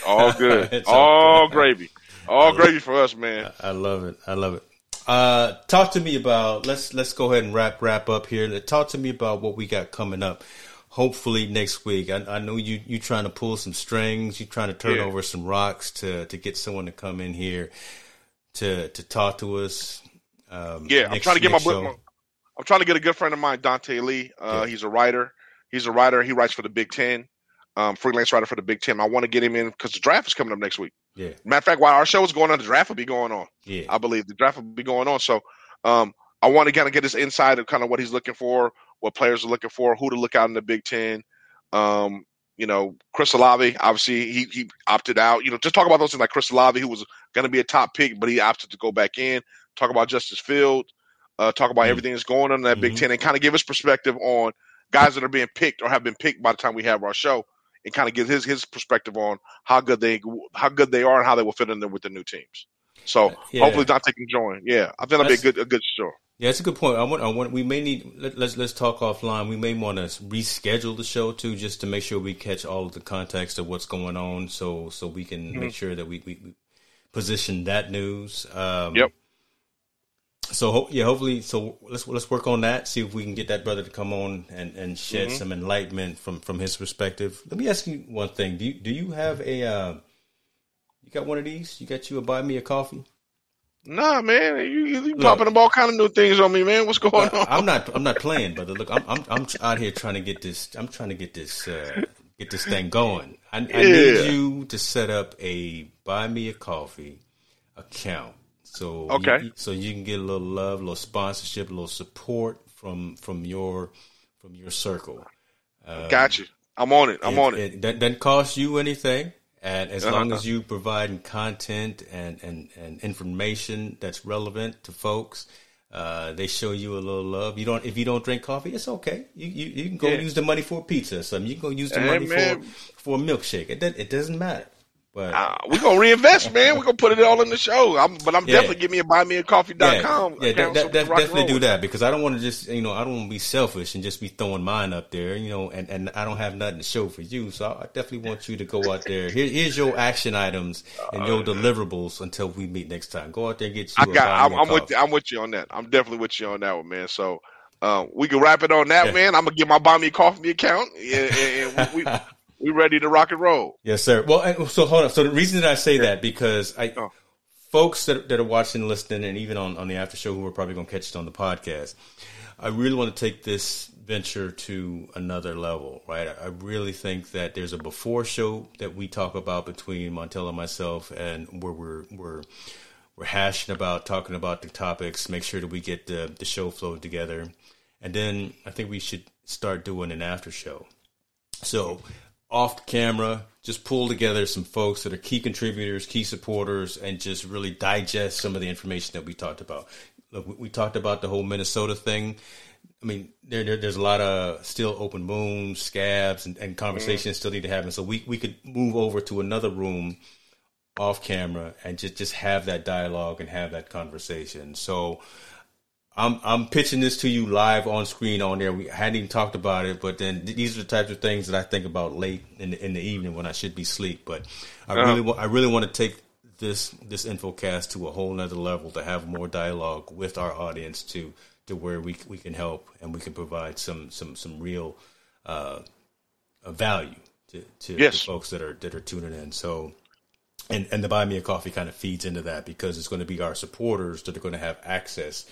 [SPEAKER 2] All good,
[SPEAKER 1] It's
[SPEAKER 2] all
[SPEAKER 1] good.
[SPEAKER 2] gravy, all gravy for us, man.
[SPEAKER 1] I love it. I love it. Uh, talk to me about let's let's go ahead and wrap wrap up here. Talk to me about what we got coming up. Hopefully next week. I, I know you you trying to pull some strings. You trying to turn
[SPEAKER 2] Yeah.
[SPEAKER 1] over some rocks to to get someone to come in here to to talk to us. Um,
[SPEAKER 2] Yeah, I'm trying to get my
[SPEAKER 1] next show.
[SPEAKER 2] I'm trying to get a good friend of mine, Dante Lee. Uh,
[SPEAKER 1] Yeah.
[SPEAKER 2] He's a writer. He's a writer. He writes for the Big Ten, um, freelance writer for the Big Ten. I want to get him in because the draft is coming up next week.
[SPEAKER 1] Yeah,
[SPEAKER 2] Matter of fact, while our show is going on, the draft will be going on.
[SPEAKER 1] yeah.
[SPEAKER 2] I believe the draft will be going on. So um, I want to kind of get his insight of kind of what he's looking for, what players are looking for, who to look out in the Big Ten. Um, you know, Chris Olave, obviously he he opted out. You know, just talk about those things like Chris Olave, who was going to be a top pick, but he opted to go back in. Talk about Justin Fields. Uh, talk about
[SPEAKER 1] Mhm.
[SPEAKER 2] everything that's going on in that Big
[SPEAKER 1] Mhm.
[SPEAKER 2] Ten, and kind of give his perspective on guys that are being picked or have been picked by the time we have our show, and kind of get his his perspective on how good they how good they are and how they will fit in there with the new teams. So
[SPEAKER 1] Yeah.
[SPEAKER 2] hopefully Dante can join. Yeah, I think that'll be a good a good show.
[SPEAKER 1] Yeah, it's a good point. I want, I want, we may need let, let's let's talk offline. We may want to reschedule the show too, just to make sure we catch all of the context of what's going on, so so we can mm-hmm. make sure that we, we, we, position that news. Um,
[SPEAKER 2] yep.
[SPEAKER 1] So yeah, hopefully, so let's let's work on that. See if we can get that brother to come on and, and shed mm-hmm. some enlightenment from from his perspective. Let me ask you one thing: Do you do you have a uh, you got one of these? You got you a buy me a coffee?
[SPEAKER 2] Nah, man, you, you popping up all kind of new things on me, man. What's going on?
[SPEAKER 1] I'm not, I'm not playing, brother. Look, I'm, I'm, I'm out here trying to get this. I'm trying to get this, uh, get this thing going. I, yeah. I need you to set up a buy me a coffee account, so
[SPEAKER 2] okay,
[SPEAKER 1] you, so you can get a little love, a little sponsorship, a little support from from your from your circle.
[SPEAKER 2] Um, Got you. I'm on it. I'm
[SPEAKER 1] it,
[SPEAKER 2] on it.
[SPEAKER 1] It doesn't cost you anything. And as uh-huh. long as you providing content and, and, and information that's relevant to folks, uh, they show you a little love. You don't if you don't drink coffee, it's okay. You you, you can go yeah. use the money for pizza or something. You can go use the hey, money man. for for a milkshake. It it doesn't matter. But
[SPEAKER 2] uh, we're gonna reinvest, man. We're gonna put it all in the show. I'm, but I'm yeah. definitely give me a buymeacoffee.com.
[SPEAKER 1] Yeah, yeah that, that, definitely do that because I don't want to just you know I don't want to be selfish and just be throwing mine up there, you know, and, and I don't have nothing to show for you. So I definitely want you to go out there. Here, here's your action items and your uh, deliverables until we meet next time. Go out there and get you. I got.
[SPEAKER 2] I'm, I'm with you. I'm with you on that. I'm definitely with you on that one, man. So. Um, we can wrap it on that, yeah. man. I'm gonna get my buy me a coffee account, and, and we, we ready to rock and roll.
[SPEAKER 1] Yes, sir. Well, so hold on. So the reason that I say that because I, oh. folks that, that are watching, listening, and even on, on the after show who are probably going to catch it on the podcast, I really want to take this venture to another level, right? I really think that there's a before show that we talk about between Montel and myself, and where we're we're we're hashing about talking about the topics, make sure that we get the the show flow together, and then I think we should start doing an after show. So off camera, just pull together some folks that are key contributors, key supporters, and just really digest some of the information that we talked about. Look, we, talked about the whole Minnesota thing. I mean, there, there, there's a lot of still open wounds, scabs, and, and conversations mm. still need to happen. So we, we could move over to another room off camera and just, just have that dialogue and have that conversation. So I'm I'm pitching this to you live on screen on there. We hadn't even talked about it, but then these are the types of things that I think about late in the, in the evening when I should be asleep. But I uh-huh. really I really want to take this this infocast to a whole nother level to have more dialogue with our audience to to where we we can help and we can provide some some some real uh, value to to, yes. to folks that are that are tuning in. So and and the buy me a coffee kind of feeds into that because it's going to be our supporters that are going to have access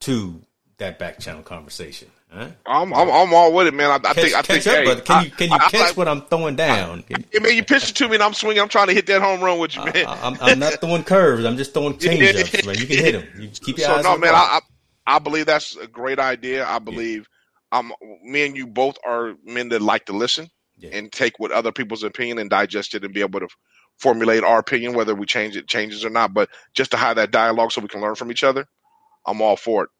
[SPEAKER 1] to that back channel conversation. Huh?
[SPEAKER 2] I'm, I'm I'm all with it, man. I, I catch, think I think.
[SPEAKER 1] Up, hey, brother. Can you can you I, catch I, what I'm throwing down?
[SPEAKER 2] I, man, you pitch it to me and I'm swinging. I'm trying to hit that home run with you, man.
[SPEAKER 1] I, am I'm not throwing curves. I'm just throwing change ups, man. You can hit them. You keep your
[SPEAKER 2] so,
[SPEAKER 1] eyes.
[SPEAKER 2] No, man. I, I believe that's a great idea. I believe yeah. um, me and you both are men that like to listen yeah. and take what other people's opinion and digest it and be able to formulate our opinion, whether we change it changes or not. But just to have that dialogue so we can learn from each other, I'm all for it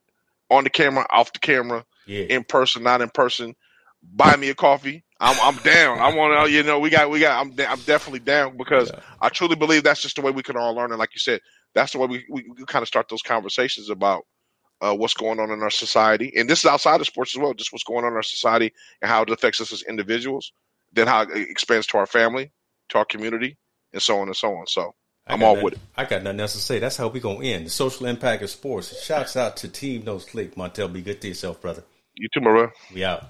[SPEAKER 2] on the camera, off the camera, yeah. in person, not in person. Buy me a coffee. I'm I'm down. I want to, you know, we got we got. I'm I'm definitely down because yeah. I truly believe that's just the way we can all learn. And like you said, that's the way we we, we kind of start those conversations about uh, what's going on in our society. And this is outside of sports as well, just what's going on in our society and how it affects us as individuals. Then how it expands to our family, to our community, and so on and so on. So I'm all
[SPEAKER 1] nothing,
[SPEAKER 2] with it.
[SPEAKER 1] I got nothing else to say. That's how we gonna end the social impact of sports. Shouts out to Team No Sleep, Montel. Be good to yourself, brother.
[SPEAKER 2] You too, my brother.
[SPEAKER 1] We out.